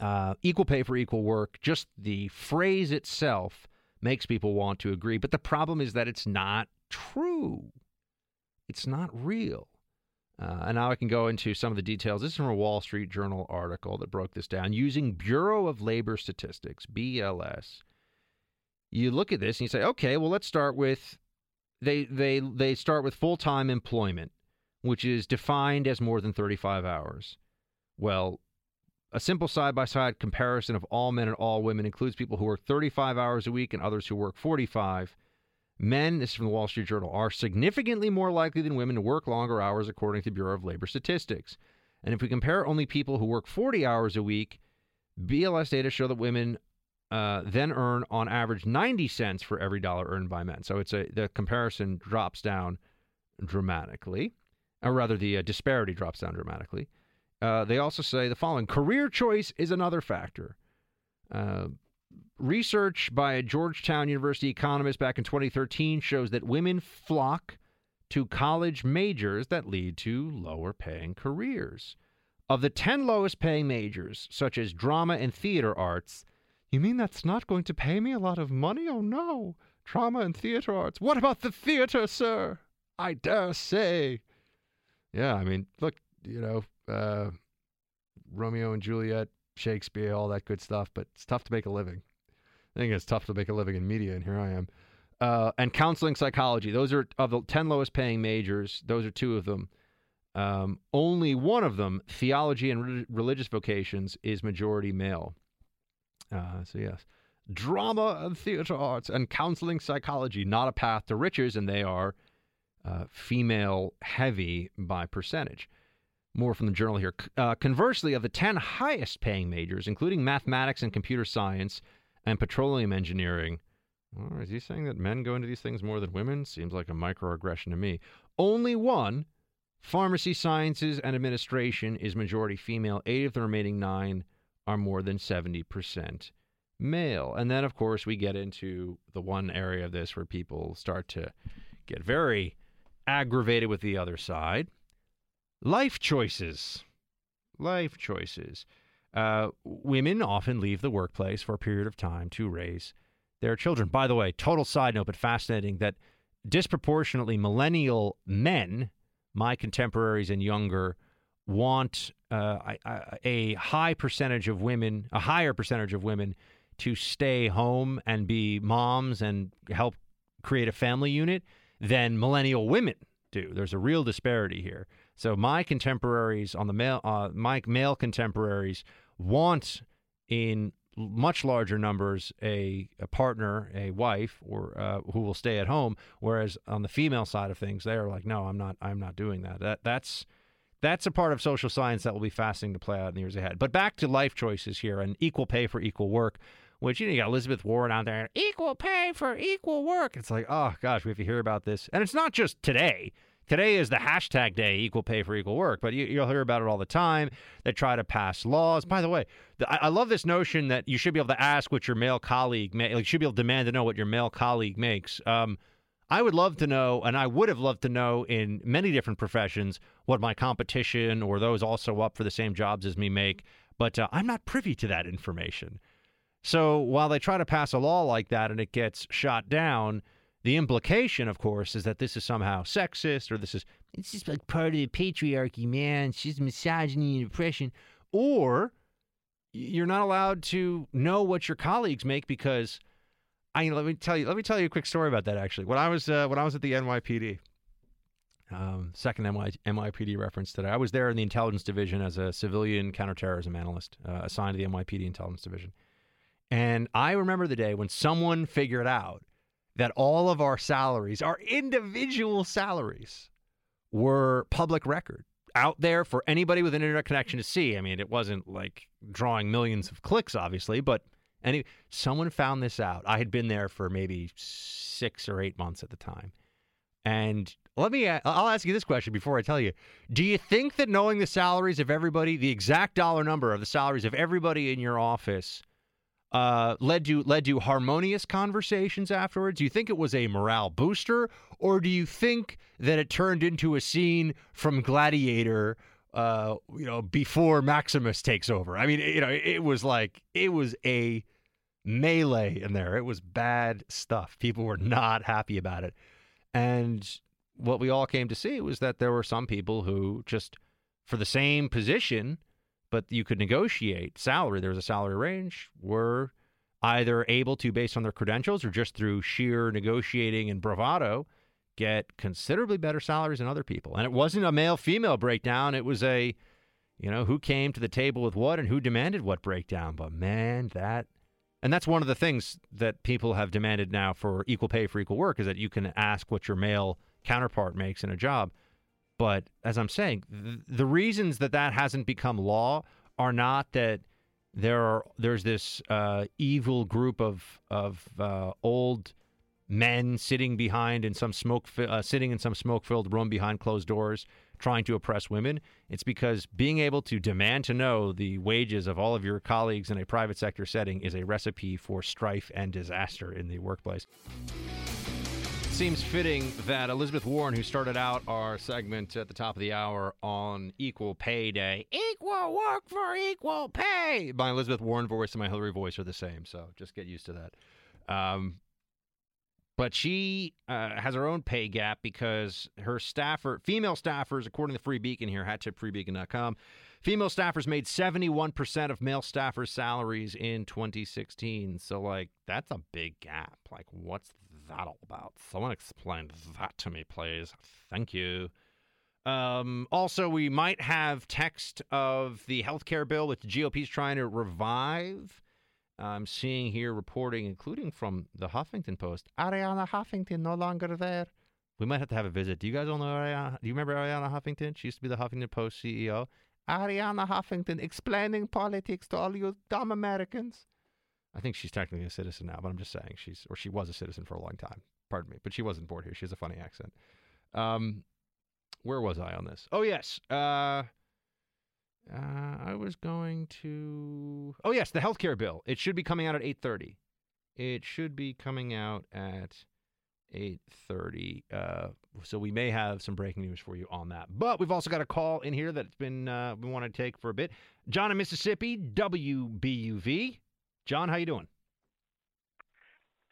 uh, equal pay for equal work, just the phrase itself makes people want to agree. But the problem is that it's not true, it's not real. Uh, and now I can go into some of the details. This is from a Wall Street Journal article that broke this down using Bureau of Labor Statistics, BLS you look at this and you say, okay, well, let's start with they they they start with full time employment, which is defined as more than 35 hours. Well, a simple side by side comparison of all men and all women includes people who work 35 hours a week and others who work 45. Men, this is from the Wall Street Journal, are significantly more likely than women to work longer hours according to the Bureau of Labor Statistics. And if we compare only people who work 40 hours a week, BLS data show that women uh, then earn on average 90 cents for every dollar earned by men. So it's a the comparison drops down dramatically, or rather the uh, disparity drops down dramatically. Uh, they also say the following: career choice is another factor. Uh, research by a Georgetown University economist back in 2013 shows that women flock to college majors that lead to lower paying careers. Of the 10 lowest paying majors, such as drama and theater arts, you mean that's not going to pay me a lot of money? Oh no. Drama and theater arts. What about the theater, sir? I dare say. Yeah, I mean, look, you know, uh, Romeo and Juliet, Shakespeare, all that good stuff, but it's tough to make a living. I think it's tough to make a living in media, and here I am. Uh, and counseling psychology. Those are of the 10 lowest paying majors, those are two of them. Um, only one of them, theology and re- religious vocations, is majority male. Uh, so, yes. Drama and theater arts and counseling psychology, not a path to riches, and they are uh, female heavy by percentage. More from the journal here. Uh, conversely, of the 10 highest paying majors, including mathematics and computer science and petroleum engineering, or is he saying that men go into these things more than women? Seems like a microaggression to me. Only one, pharmacy sciences and administration, is majority female. Eight of the remaining nine are more than 70% male. And then, of course, we get into the one area of this where people start to get very aggravated with the other side life choices. Life choices. Uh, women often leave the workplace for a period of time to raise their children. By the way, total side note, but fascinating that disproportionately millennial men, my contemporaries and younger, want uh, a, high percentage of women, a higher percentage of women, to stay home and be moms and help create a family unit than millennial women do. There's a real disparity here. So my contemporaries on the male, uh, my male contemporaries want in much larger numbers a, a partner, a wife, or uh, who will stay at home. Whereas on the female side of things, they are like, no, I'm not, I'm not doing that. That that's that's a part of social science that will be fascinating to play out in the years ahead. But back to life choices here and equal pay for equal work which you know you got Elizabeth Warren out there, equal pay for equal work. It's like, oh gosh, we have to hear about this, and it's not just today. Today is the hashtag day, equal pay for equal work, but you, will hear about it all the time. They try to pass laws. By the way, the, I, I, love this notion that you should be able to ask what your male colleague, like you should be able to demand to know what your male colleague makes. Um, I would love to know, and I would have loved to know in many different professions, what my competition or those also up for the same jobs as me make. But uh, I'm not privy to that information. So while they try to pass a law like that and it gets shot down, the implication, of course, is that this is somehow sexist or this is it's just like part of the patriarchy, man. It's just misogyny and oppression. Or you're not allowed to know what your colleagues make because I let me tell you let me tell you a quick story about that actually. When I was uh, when I was at the NYPD, um, second NY, NYPD reference today, I was there in the intelligence division as a civilian counterterrorism analyst uh, assigned to the NYPD intelligence division. And I remember the day when someone figured out that all of our salaries, our individual salaries, were public record out there for anybody with an internet connection to see. I mean, it wasn't like drawing millions of clicks, obviously, but any someone found this out. I had been there for maybe six or eight months at the time, and let me. I'll ask you this question before I tell you. Do you think that knowing the salaries of everybody, the exact dollar number of the salaries of everybody in your office, uh, led to led to harmonious conversations afterwards? Do you think it was a morale booster, or do you think that it turned into a scene from Gladiator? Uh, you know, before Maximus takes over. I mean, you know, it was like it was a melee in there. It was bad stuff. People were not happy about it, and what we all came to see was that there were some people who just, for the same position but you could negotiate salary. There was a salary range. Were either able to, based on their credentials or just through sheer negotiating and bravado, get considerably better salaries than other people. And it wasn't a male female breakdown. It was a, you know, who came to the table with what and who demanded what breakdown. But man, that. And that's one of the things that people have demanded now for equal pay for equal work is that you can ask what your male counterpart makes in a job. But as I'm saying, th- the reasons that that hasn't become law are not that there are there's this uh, evil group of of uh, old men sitting behind in some smoke uh, sitting in some smoke filled room behind closed doors trying to oppress women. It's because being able to demand to know the wages of all of your colleagues in a private sector setting is a recipe for strife and disaster in the workplace seems fitting that Elizabeth Warren, who started out our segment at the top of the hour on Equal Pay Day, equal work for equal pay. My Elizabeth Warren voice and my Hillary voice are the same, so just get used to that. Um, but she uh, has her own pay gap because her staffer, female staffers, according to Free Beacon here, hattipfreebeacon.com, female staffers made 71% of male staffers' salaries in 2016. So, like, that's a big gap. Like, what's that all about? Someone explain that to me, please. Thank you. Um, also, we might have text of the health care bill the GOP is trying to revive. I'm seeing here reporting, including from the Huffington Post, Arianna Huffington no longer there. We might have to have a visit. Do you guys all know Arianna? Do you remember Arianna Huffington? She used to be the Huffington Post CEO. Arianna Huffington explaining politics to all you dumb Americans. I think she's technically a citizen now, but I'm just saying she's or she was a citizen for a long time. Pardon me, but she wasn't born here. She has a funny accent. Um, where was I on this? Oh yes, uh, uh, I was going to. Oh yes, the healthcare bill. It should be coming out at eight thirty. It should be coming out at eight thirty. Uh, so we may have some breaking news for you on that. But we've also got a call in here that's been uh, we want to take for a bit. John in Mississippi, WBUV. John, how you doing?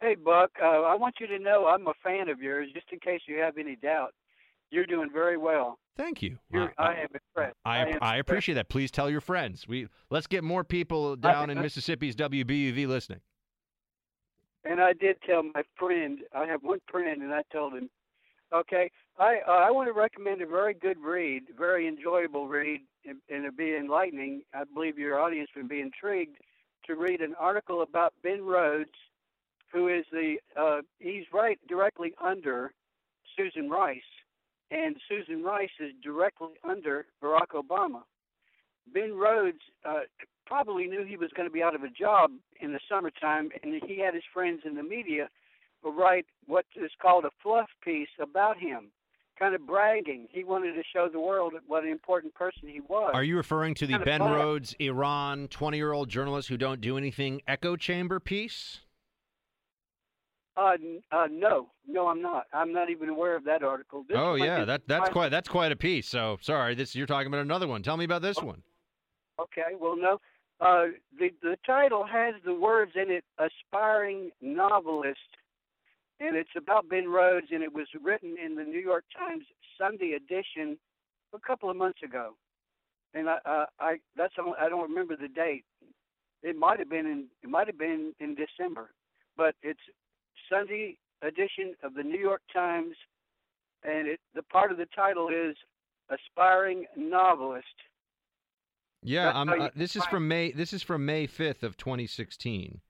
Hey, Buck. Uh, I want you to know I'm a fan of yours, just in case you have any doubt. You're doing very well. Thank you. You're, I, I am impressed. I, I, am I appreciate that. Please tell your friends. We let's get more people down in Mississippi's WBUV listening. And I did tell my friend. I have one friend, and I told him, okay, I uh, I want to recommend a very good read, very enjoyable read, and, and it'll be enlightening. I believe your audience would be intrigued to read an article about Ben Rhodes, who is the uh, he's right directly under Susan Rice, and Susan Rice is directly under Barack Obama. Ben Rhodes uh, probably knew he was going to be out of a job in the summertime, and he had his friends in the media write what is called a fluff piece about him, kind of bragging. He wanted to show the world what an important person he was. Are you referring to the Kind Ben. Rhodes Iran 20 year old journalist who don't do anything echo chamber piece? Uh, uh, no, no, I'm not. I'm not even aware of that article. This oh yeah, that that's quite that's quite a piece. So sorry, this you're talking about another one. Tell me about this one. Okay, well, no. Uh, the the title has the words in it, aspiring novelist, and it's about Ben Rhodes, and it was written in the New York Times Sunday edition a couple of months ago. And I, uh, I that's I don't remember the date. It might have been in it might have been in December, but it's Sunday edition of the New York Times, and it the part of the title is aspiring novelist. Yeah, I'm, uh, this is from May. This is from May 5th of 2016.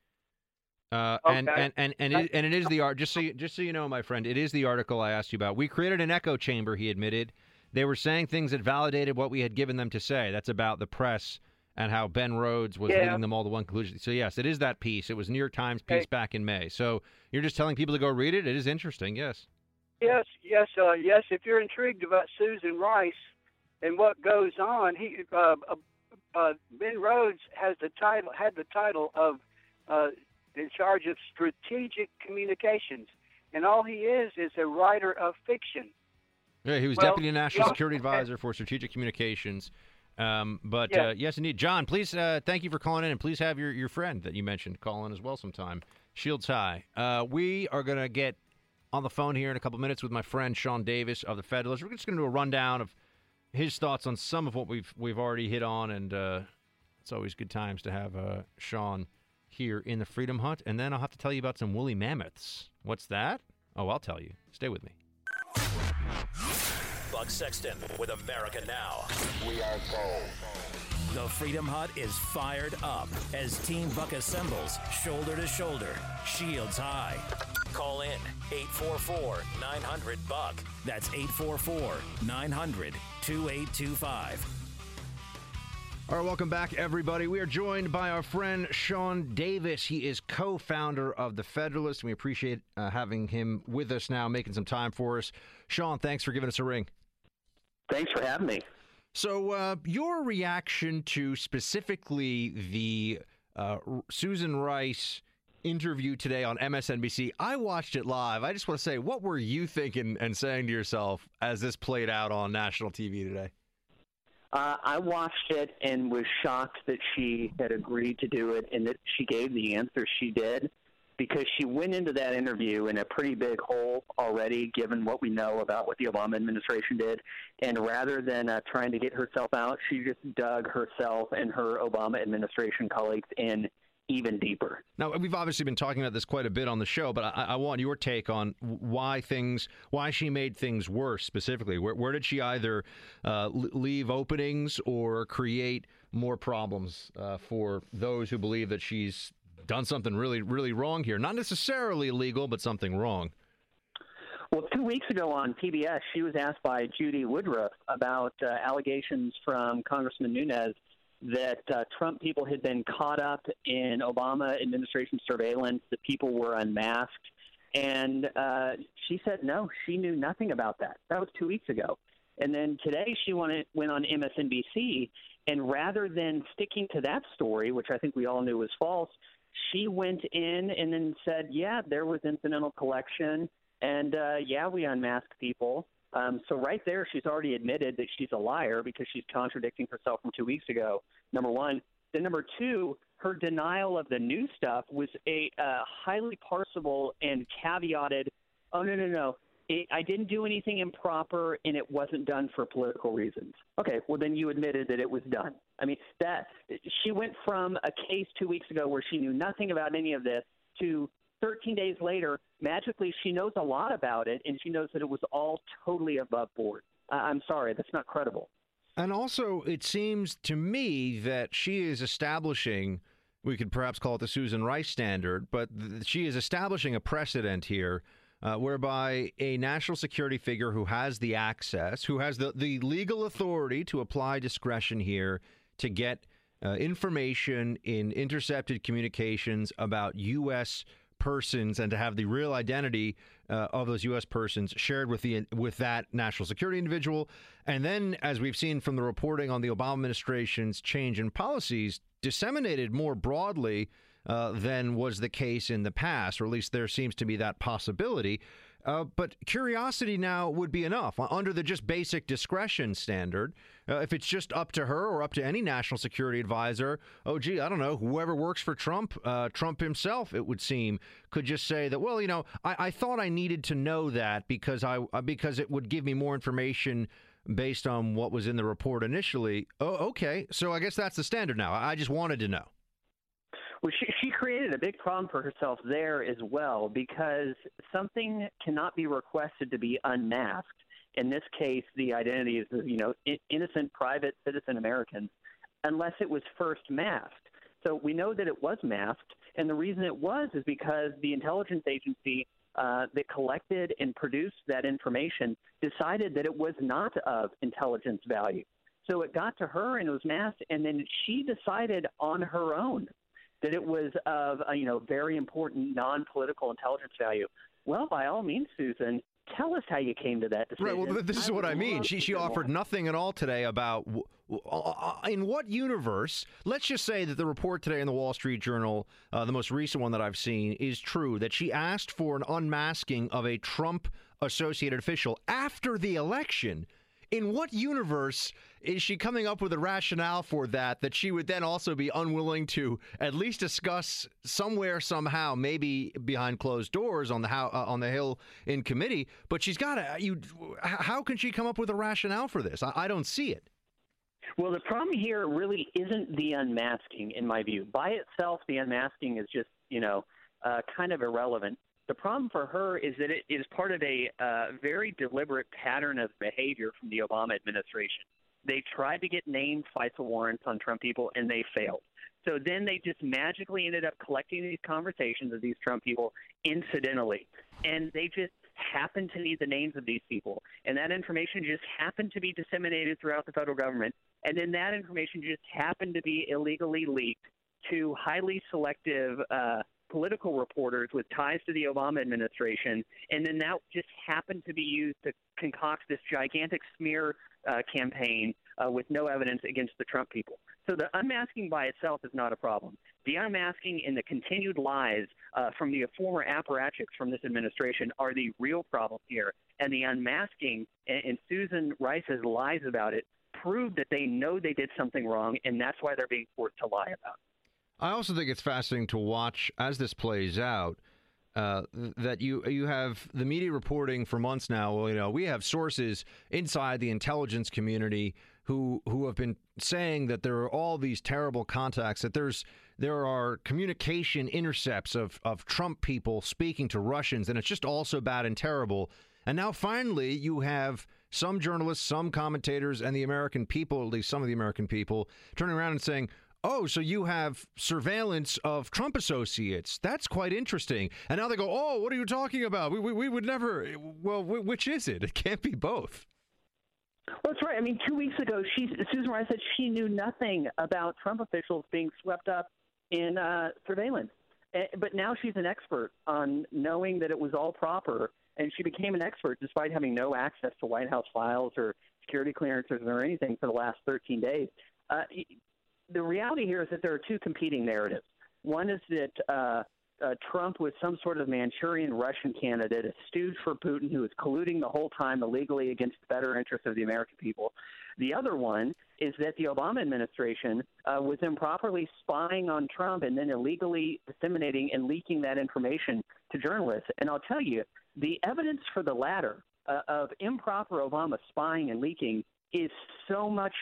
Uh, and, and and and it, and it is the *laughs* art. Just so you, just so you know, my friend, it is the article I asked you about. We created an echo chamber. He admitted they were saying things that validated what we had given them to say. That's about the press and how Ben Rhodes was Yeah. leading them all to one conclusion. So yes, it is that piece. It was New York Times piece Hey. back in May. So you're just telling people to go read it. It is interesting. Yes. Yes, yes, uh, yes. If you're intrigued about Susan Rice and what goes on, he uh, uh, uh, Ben Rhodes has the title had the title of uh, in charge of strategic communications, and all he is is a writer of fiction. Yeah, he was Well, deputy national security okay. advisor for strategic communications. Um, but Yeah. uh, yes, indeed, John. Please, uh, thank you for calling in, and please have your, your friend that you mentioned call in as well sometime. Shields high. Uh, we are gonna get on the phone here in a couple minutes with my friend Sean Davis of the Federalist. We're just gonna do a rundown of his thoughts on some of what we've we've already hit on, and uh, it's always good times to have uh, Sean here in the Freedom Hut. And then I'll have to tell you about some woolly mammoths. What's that? Oh, I'll tell you. Stay with me. Buck Sexton with America Now. We are gold. The Freedom Hut is fired up as Team Buck assembles shoulder to shoulder, shields high. Call in 844 900 Buck. That's 844 900 2825. All right, welcome back, everybody. We are joined by our friend Sean Davis. He is co founder of The Federalist, and we appreciate uh, having him with us now, making some time for us. Sean, thanks for giving us a ring. Thanks for having me. So, uh, your reaction to specifically the uh, Susan Rice interview today on MSNBC, I watched it live. I just want to say, what were you thinking and saying to yourself as this played out on national TV today? Uh, I watched it and was shocked that she had agreed to do it and that she gave the answer she did because she went into that interview in a pretty big hole already, given what we know about what the Obama administration did. And rather than uh, trying to get herself out, she just dug herself and her Obama administration colleagues in even deeper. Now we've obviously been talking about this quite a bit on the show, but I, I want your take on why things, why she made things worse specifically. Where, where did she either uh, leave openings or create more problems uh, for those who believe that she's done something really, really wrong here? Not necessarily illegal, but something wrong. Well, two weeks ago on PBS, she was asked by Judy Woodruff about uh, allegations from Congressman Nunes that uh, Trump people had been caught up in Obama administration surveillance, that people were unmasked. And uh, she said no, she knew nothing about that. That was two weeks ago. And then today she went, went on MSNBC, and rather than sticking to that story, which I think we all knew was false, she went in and then said, yeah, there was incidental collection, and uh, yeah, we unmasked people. Um, so right there, she's already admitted that she's a liar because she's contradicting herself from two weeks ago. Number one. Then number two, her denial of the new stuff was a uh, highly parsable and caveated. Oh no no no! It, I didn't do anything improper, and it wasn't done for political reasons. Okay, well then you admitted that it was done. I mean that she went from a case two weeks ago where she knew nothing about any of this to 13 days later, magically she knows a lot about it, and she knows that it was all totally above board. I'm sorry, that's not credible. And also, it seems to me that she is establishing, we could perhaps call it the Susan Rice standard, but th- she is establishing a precedent here uh, whereby a national security figure who has the access, who has the, the legal authority to apply discretion here to get uh, information in intercepted communications about U.S persons and to have the real identity uh, of those U.S. persons shared with the with that national security individual, and then, as we've seen from the reporting on the Obama administration's change in policies, disseminated more broadly uh, than was the case in the past, or at least there seems to be that possibility. Uh, but curiosity now would be enough under the just basic discretion standard. Uh, if it's just up to her or up to any national security advisor, oh, gee, I don't know, whoever works for Trump, uh, Trump himself, it would seem, could just say that, well, you know, I, I thought I needed to know that because I uh, because it would give me more information based on what was in the report initially. Oh, okay. So I guess that's the standard now. I just wanted to know. Well, she, she created a big problem for herself there as well because something cannot be requested to be unmasked. In this case, the identity is, you know, innocent private citizen Americans, unless it was first masked. So we know that it was masked, and the reason it was is because the intelligence agency uh, that collected and produced that information decided that it was not of intelligence value. So it got to her and it was masked, and then she decided on her own that it was of you know very important non-political intelligence value. Well, by all means, Susan, tell us how you came to that decision. Right. Well, this is what I mean. She she offered more. nothing at all today about uh, uh, in what universe. Let's just say that the report today in the Wall Street Journal, uh, the most recent one that I've seen, is true. That she asked for an unmasking of a Trump associated official after the election in what universe is she coming up with a rationale for that that she would then also be unwilling to at least discuss somewhere somehow maybe behind closed doors on the how, uh, on the hill in committee but she's got to you how can she come up with a rationale for this I, I don't see it well, the problem here really isn't the unmasking, in my view. By itself, the unmasking is just, you know, uh, kind of irrelevant. The problem for her is that it is part of a uh, very deliberate pattern of behavior from the Obama administration. They tried to get named FISA warrants on Trump people, and they failed. So then they just magically ended up collecting these conversations of these Trump people incidentally. And they just happened to need the names of these people. And that information just happened to be disseminated throughout the federal government. And then that information just happened to be illegally leaked to highly selective uh, political reporters with ties to the Obama administration, and then that just happened to be used to concoct this gigantic smear uh, campaign uh, with no evidence against the Trump people. So the unmasking by itself is not a problem. The unmasking and the continued lies uh, from the former apparatchiks from this administration are the real problem here. And the unmasking and, and Susan Rice's lies about it prove that they know they did something wrong, and that's why they're being forced to lie about it. I also think it's fascinating to watch as this plays out. Uh, that you you have the media reporting for months now. Well, you know, we have sources inside the intelligence community who who have been saying that there are all these terrible contacts. That there's there are communication intercepts of of Trump people speaking to Russians, and it's just all so bad and terrible. And now finally, you have some journalists, some commentators, and the American people, at least some of the American people, turning around and saying, oh, so you have surveillance of Trump associates. That's quite interesting. And now they go, oh, what are you talking about? We, we, we would never. Well, which is it? *laughs* It can't be both. Well, that's right. I mean, two weeks ago, she, Susan Rice said she knew nothing about Trump officials being swept up in uh, surveillance. But now she's an expert on knowing that it was all proper, and she became an expert despite having no access to White House files or security clearances or anything for the last 13 days. Uh, the reality here is that there are two competing narratives. One is that uh, uh, Trump was some sort of Manchurian Russian candidate, a stooge for Putin who was colluding the whole time illegally against the better interests of the American people. The other one is that the Obama administration uh, was improperly spying on Trump and then illegally disseminating and leaking that information to journalists. And I'll tell you, the evidence for the latter uh, of improper Obama spying and leaking is so much,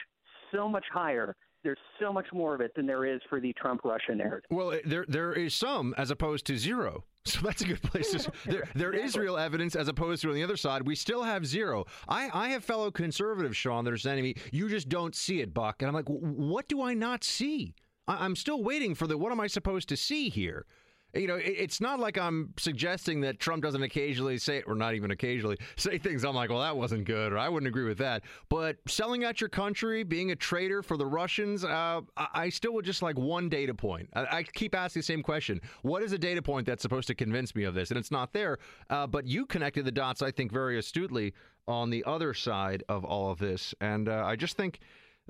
so much higher there's so much more of it than there is for the Trump Russia narrative. Well, eh, there there is some as opposed to zero. *laughs* So that's a good place to. *laughs* there there is real evidence as opposed to on the other side. We still have zero. I I have fellow conservatives, Sean, that are saying to me, "You just don't see it, Buck," and I'm like, "What do I not see?" I, I'm still waiting for the. What am I supposed to see here? You know, it's not like I'm suggesting that Trump doesn't occasionally say, or not even occasionally, *laughs* say things I'm like, well, that wasn't good, or I wouldn't agree with that. But selling out your country, being a traitor for the Russians, uh, I still would just like one data point. I, I, keep asking the same question. What is a data point that's supposed to convince me of this? And it's not there. Uh, but you connected the dots, I think, very astutely on the other side of all of this. And uh, I just think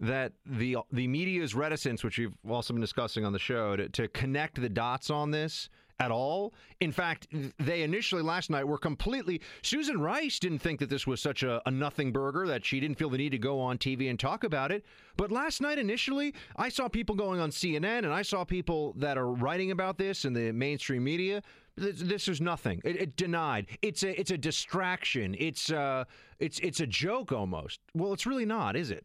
that the the media's reticence, which we've also been discussing on the show, to, to connect the dots on this at all. In fact, they initially last night were completely. Susan Rice didn't think that this was such a, a, nothing burger that she didn't feel the need to go on TV and talk about it. But last night, initially, I saw people going on CNN and I saw people that are writing about this in the mainstream media. This, this is nothing. It, it, denied. It's a it's a distraction. It's uh it's it's a joke almost. Well, it's really not, is it?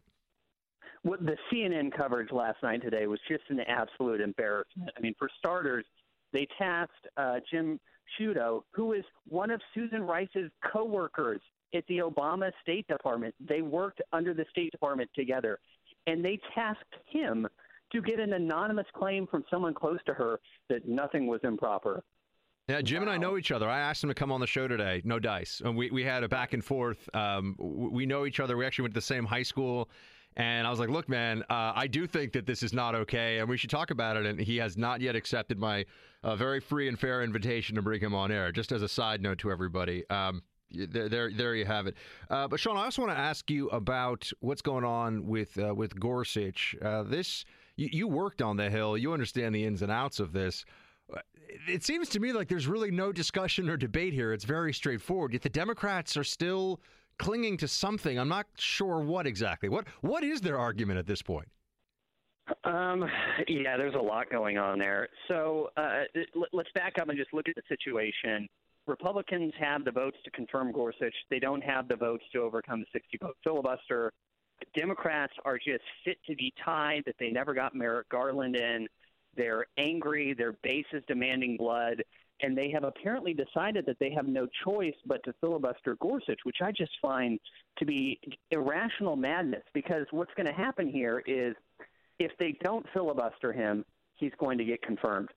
What the CNN coverage last night today was just an absolute embarrassment. I mean, for starters, they tasked uh, Jim Sciutto, who is one of Susan Rice's coworkers at the Obama State Department. They worked under the State Department together, and they tasked him to get an anonymous claim from someone close to her that nothing was improper. Yeah, Jim wow. and I know each other. I asked him to come on the show today. No dice. And we, we had a back and forth. Um, we know each other. We actually went to the same high school. And I was like, look, man, uh, I do think that this is not okay, and we should talk about it. And he has not yet accepted my uh, very free and fair invitation to bring him on air. Just as a side note to everybody. Um, there, there, there you have it. Uh, but Sean, I also want to ask you about what's going on with uh, with Gorsuch. Uh, this you, you worked on the Hill. You understand the ins and outs of this it seems to me like there's really no discussion or debate here. It's very straightforward. Yet the Democrats are still clinging to something. I'm not sure what exactly. What what is their argument at this point? Um, yeah, there's a lot going on there. So uh, let's back up and just look at the situation. Republicans have the votes to confirm Gorsuch. They don't have the votes to overcome the 60 vote filibuster. Democrats are just fit to be tied that they never got Merrick Garland in. They're angry. Their base is demanding blood and they have apparently decided that they have no choice but to filibuster Gorsuch, which I just find to be irrational madness. Because what's going to happen here is if they don't filibuster him, he's going to get confirmed.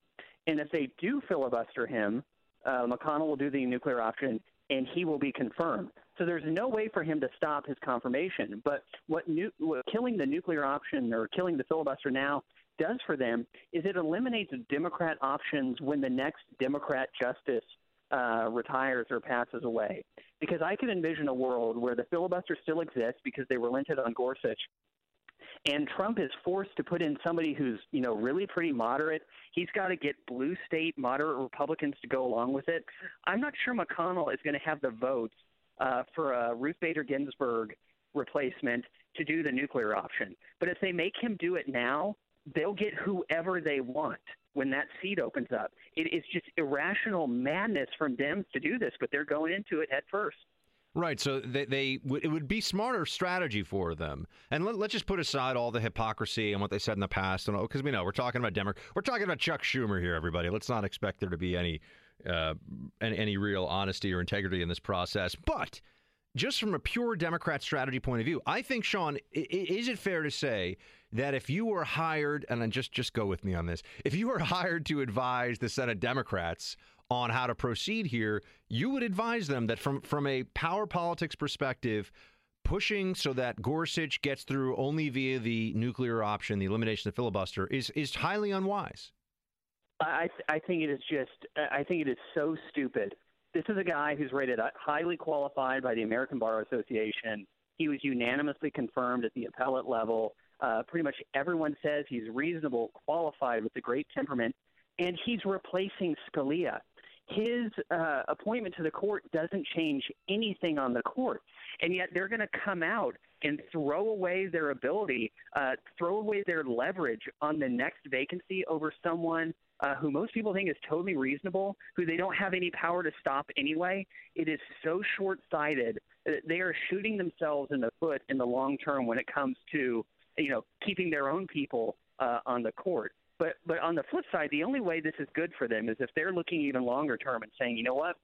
And if they do filibuster him, uh, McConnell will do the nuclear option and he will be confirmed. So there's no way for him to stop his confirmation. But what, nu- what killing the nuclear option or killing the filibuster now does for them is it eliminates Democrat options when the next Democrat justice uh, retires or passes away. Because I can envision a world where the filibuster still exists because they relented on Gorsuch, and Trump is forced to put in somebody who's you know really pretty moderate. He's got to get blue state moderate Republicans to go along with it. I'm not sure McConnell is going to have the votes uh, for a Ruth Bader Ginsburg replacement to do the nuclear option. But if they make him do it now, they'll get whoever they want when that seat opens up. It is just irrational madness from Dems to do this, but they're going into it head first. Right. So they, they it would be smarter strategy for them. And let, us just put aside all the hypocrisy and what they said in the past, and because we know we're talking about Democrat, we're talking about Chuck Schumer here, everybody. Let's not expect there to be any uh, any, any real honesty or integrity in this process. But just from a pure Democrat strategy point of view, I think, Sean, is it fair to say that if you were hired, and just just go with me on this, if you were *laughs* hired to advise the Senate Democrats on how to proceed here, you would advise them that from from a power politics perspective, pushing so that Gorsuch gets through only via the nuclear option, the elimination of the filibuster, is is highly unwise. I I think it is just I think it is so stupid. This is a guy who's rated highly qualified by the American Bar Association. He was unanimously confirmed at the appellate level. Uh, pretty much everyone says he's reasonable, qualified with a great temperament, and he's replacing Scalia. His uh, appointment to the court doesn't change anything on the court, and yet they're going to come out and throw away their ability, uh, throw away their leverage on the next vacancy over someone uh, who most people think is totally reasonable, who they don't have any power to stop anyway. It is so short sighted. That they are shooting themselves in the foot in the long term when it comes to you know keeping their own people uh, on the court. But but on the flip side, the only way this is good for them is if they're looking even longer term and saying, you know what,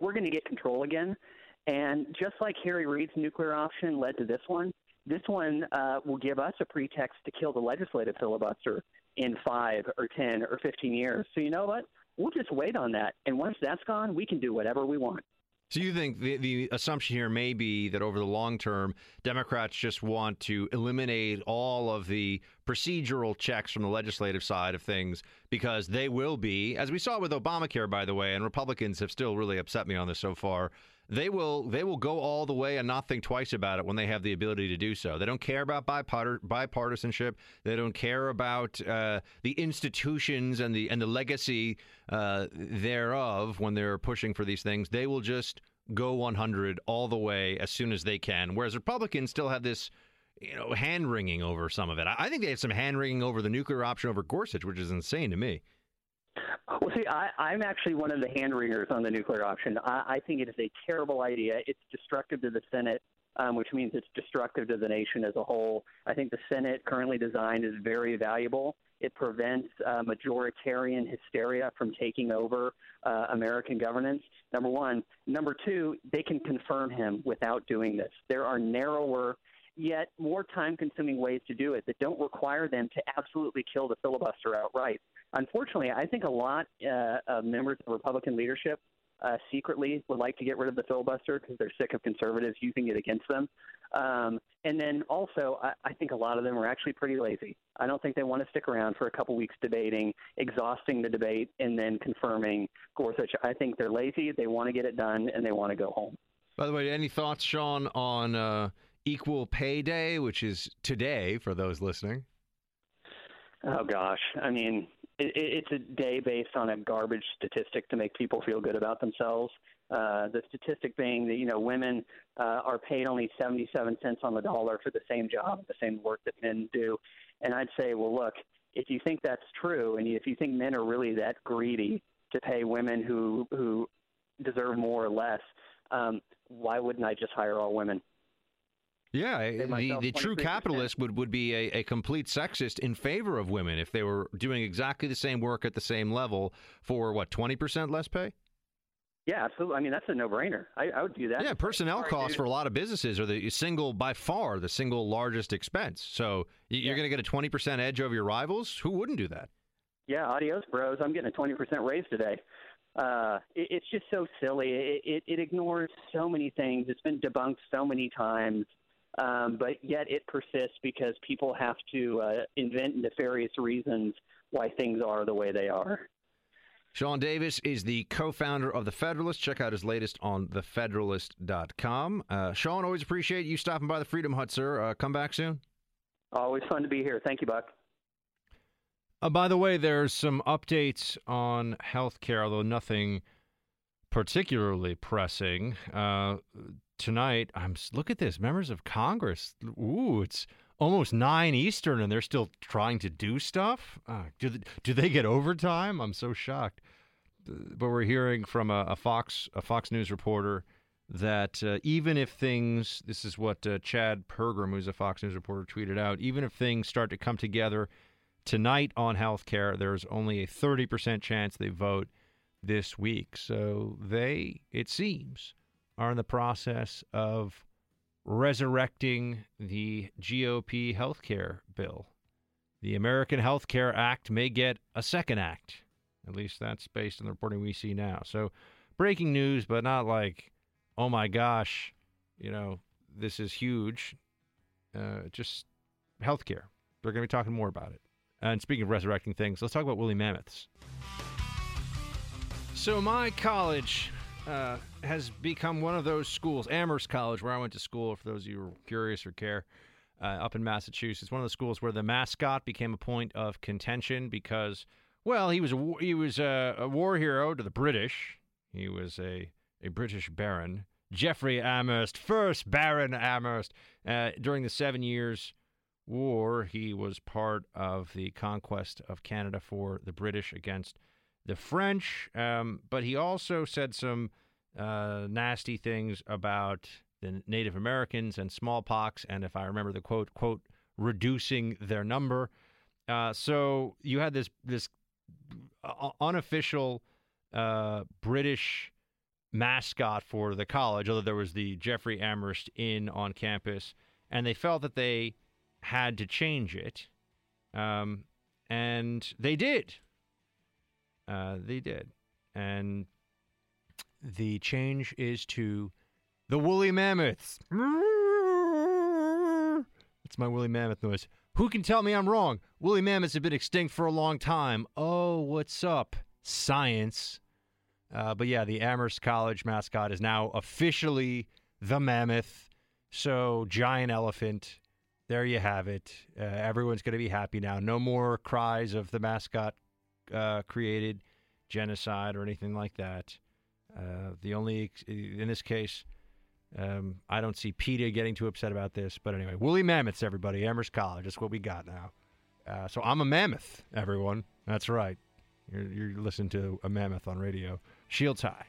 we're going to get control again. And just like Harry Reid's nuclear option led to this one, this one uh, will give us a pretext to kill the legislative filibuster in five or 10 or 15 years. So, you know what? We'll just wait on that. And once that's gone, we can do whatever we want. So you think the, the assumption here may be that over the long term, Democrats just want to eliminate all of the procedural checks from the legislative side of things because they will be, as we saw with Obamacare, by the way, and Republicans have still really upset me on this so far they will they will go all the way and not think twice about it when they have the ability to do so. They don't care about bipartisanship. They don't care about uh, the institutions and the and the legacy uh, thereof when they're pushing for these things. They will just go 100 all the way as soon as they can. Whereas Republicans still have this you know hand wringing over some of it. I think they have some hand wringing over the nuclear option over Gorsuch, which is insane to me. Well, see, I, I'm actually one of the hand wringers on the nuclear option. I, I think it is a terrible idea. It's destructive to the Senate, um, which means it's destructive to the nation as a whole. I think the Senate currently designed is very valuable. It prevents uh, majoritarian hysteria from taking over uh, American governance. Number one. Number two, they can confirm him without doing this. There are narrower yet more time consuming ways to do it that don't require them to absolutely kill the filibuster outright. Unfortunately, I think a lot uh, of members of Republican leadership uh, secretly would like to get rid of the filibuster because they're sick of conservatives using it against them. Um, and then also, I, I think a lot of them are actually pretty lazy. I don't think they want to stick around for a couple weeks debating, exhausting the debate, and then confirming Gorsuch. I think they're lazy. They want to get it done, and they want to go home. By the way, any thoughts, Sean, on uh, Equal Pay Day, which is today for those listening? Oh gosh, I mean, it, it's a day based on a garbage statistic to make people feel good about themselves. Uh, the statistic being that you know women uh, are paid only 77 cents on the dollar for the same job, the same work that men do. And I'd say, well, look, if you think that's true, and if you think men are really that greedy to pay women who who deserve more or less, um, why wouldn't I just hire all women? Yeah, the, the true capitalist would, would be a, a complete sexist in favor of women if they were doing exactly the same work at the same level for what, 20% less pay? Yeah, absolutely. I mean, that's a no-brainer. I, I would do that. Yeah, personnel costs for a lot of businesses are the single, by far, the single largest expense. So you're yeah. going to get a 20% edge over your rivals. Who wouldn't do that? Yeah, adios, bros. I'm getting a 20% raise today. Uh, it, it's just so silly. It, it, it ignores so many things. It's been debunked so many times um, but yet it persists because people have to uh, invent nefarious reasons why things are the way they are. Sean Davis is the co founder of The Federalist. Check out his latest on thefederalist.com. Uh, Sean, always appreciate you stopping by the Freedom Hut, sir. Uh, come back soon. Always fun to be here. Thank you, Buck. Uh, by the way, there's some updates on healthcare, although nothing particularly pressing. Uh, tonight, I'm look at this. Members of Congress. Ooh, it's almost nine Eastern, and they're still trying to do stuff. Uh, do they, do they get overtime? I'm so shocked. But we're hearing from a, a Fox a Fox News reporter that uh, even if things, this is what uh, Chad Pergram, who's a Fox News reporter, tweeted out, even if things start to come together tonight on health care, there's only a 30% chance they vote this week. So they, it seems, are in the process of resurrecting the GOP health care bill. The American Health Care Act may get a second act. At least that's based on the reporting we see now. So, breaking news, but not like, oh my gosh, you know, this is huge. Uh, just healthcare. They're going to be talking more about it. And speaking of resurrecting things, let's talk about woolly mammoths. So, my college uh, has become one of those schools, Amherst College, where I went to school, for those of you who are curious or care, uh, up in Massachusetts. One of the schools where the mascot became a point of contention because, well, he was a, he was a, a war hero to the British. He was a, a British baron. Jeffery Amherst, first Baron Amherst. Uh, during the Seven Years' War, he was part of the conquest of Canada for the British against the French. Um, but he also said some uh, nasty things about the Native Americans and smallpox, and if I remember the quote, quote, reducing their number. Uh, so you had this this uh, unofficial uh, British mascot for the college, although there was the Jeffrey Amherst Inn on campus, and they felt that they had to change it, um, and they did. Uh, they did, and the change is to the woolly mammoths. That's my woolly mammoth noise. Who can tell me I'm wrong? Woolly mammoths have been extinct for a long time. Oh, what's up? Science. Uh, but yeah, the Amherst College mascot is now officially the mammoth. So, giant elephant. There you have it. Uh, everyone's going to be happy now. No more cries of the mascot uh, created genocide or anything like that. Uh, the only, in this case, um, I don't see PETA getting too upset about this. But anyway, woolly mammoths, everybody. Amherst College. That's what we got now. Uh, so I'm a mammoth, everyone. That's right. You're, you're listening to a mammoth on radio. Shields High.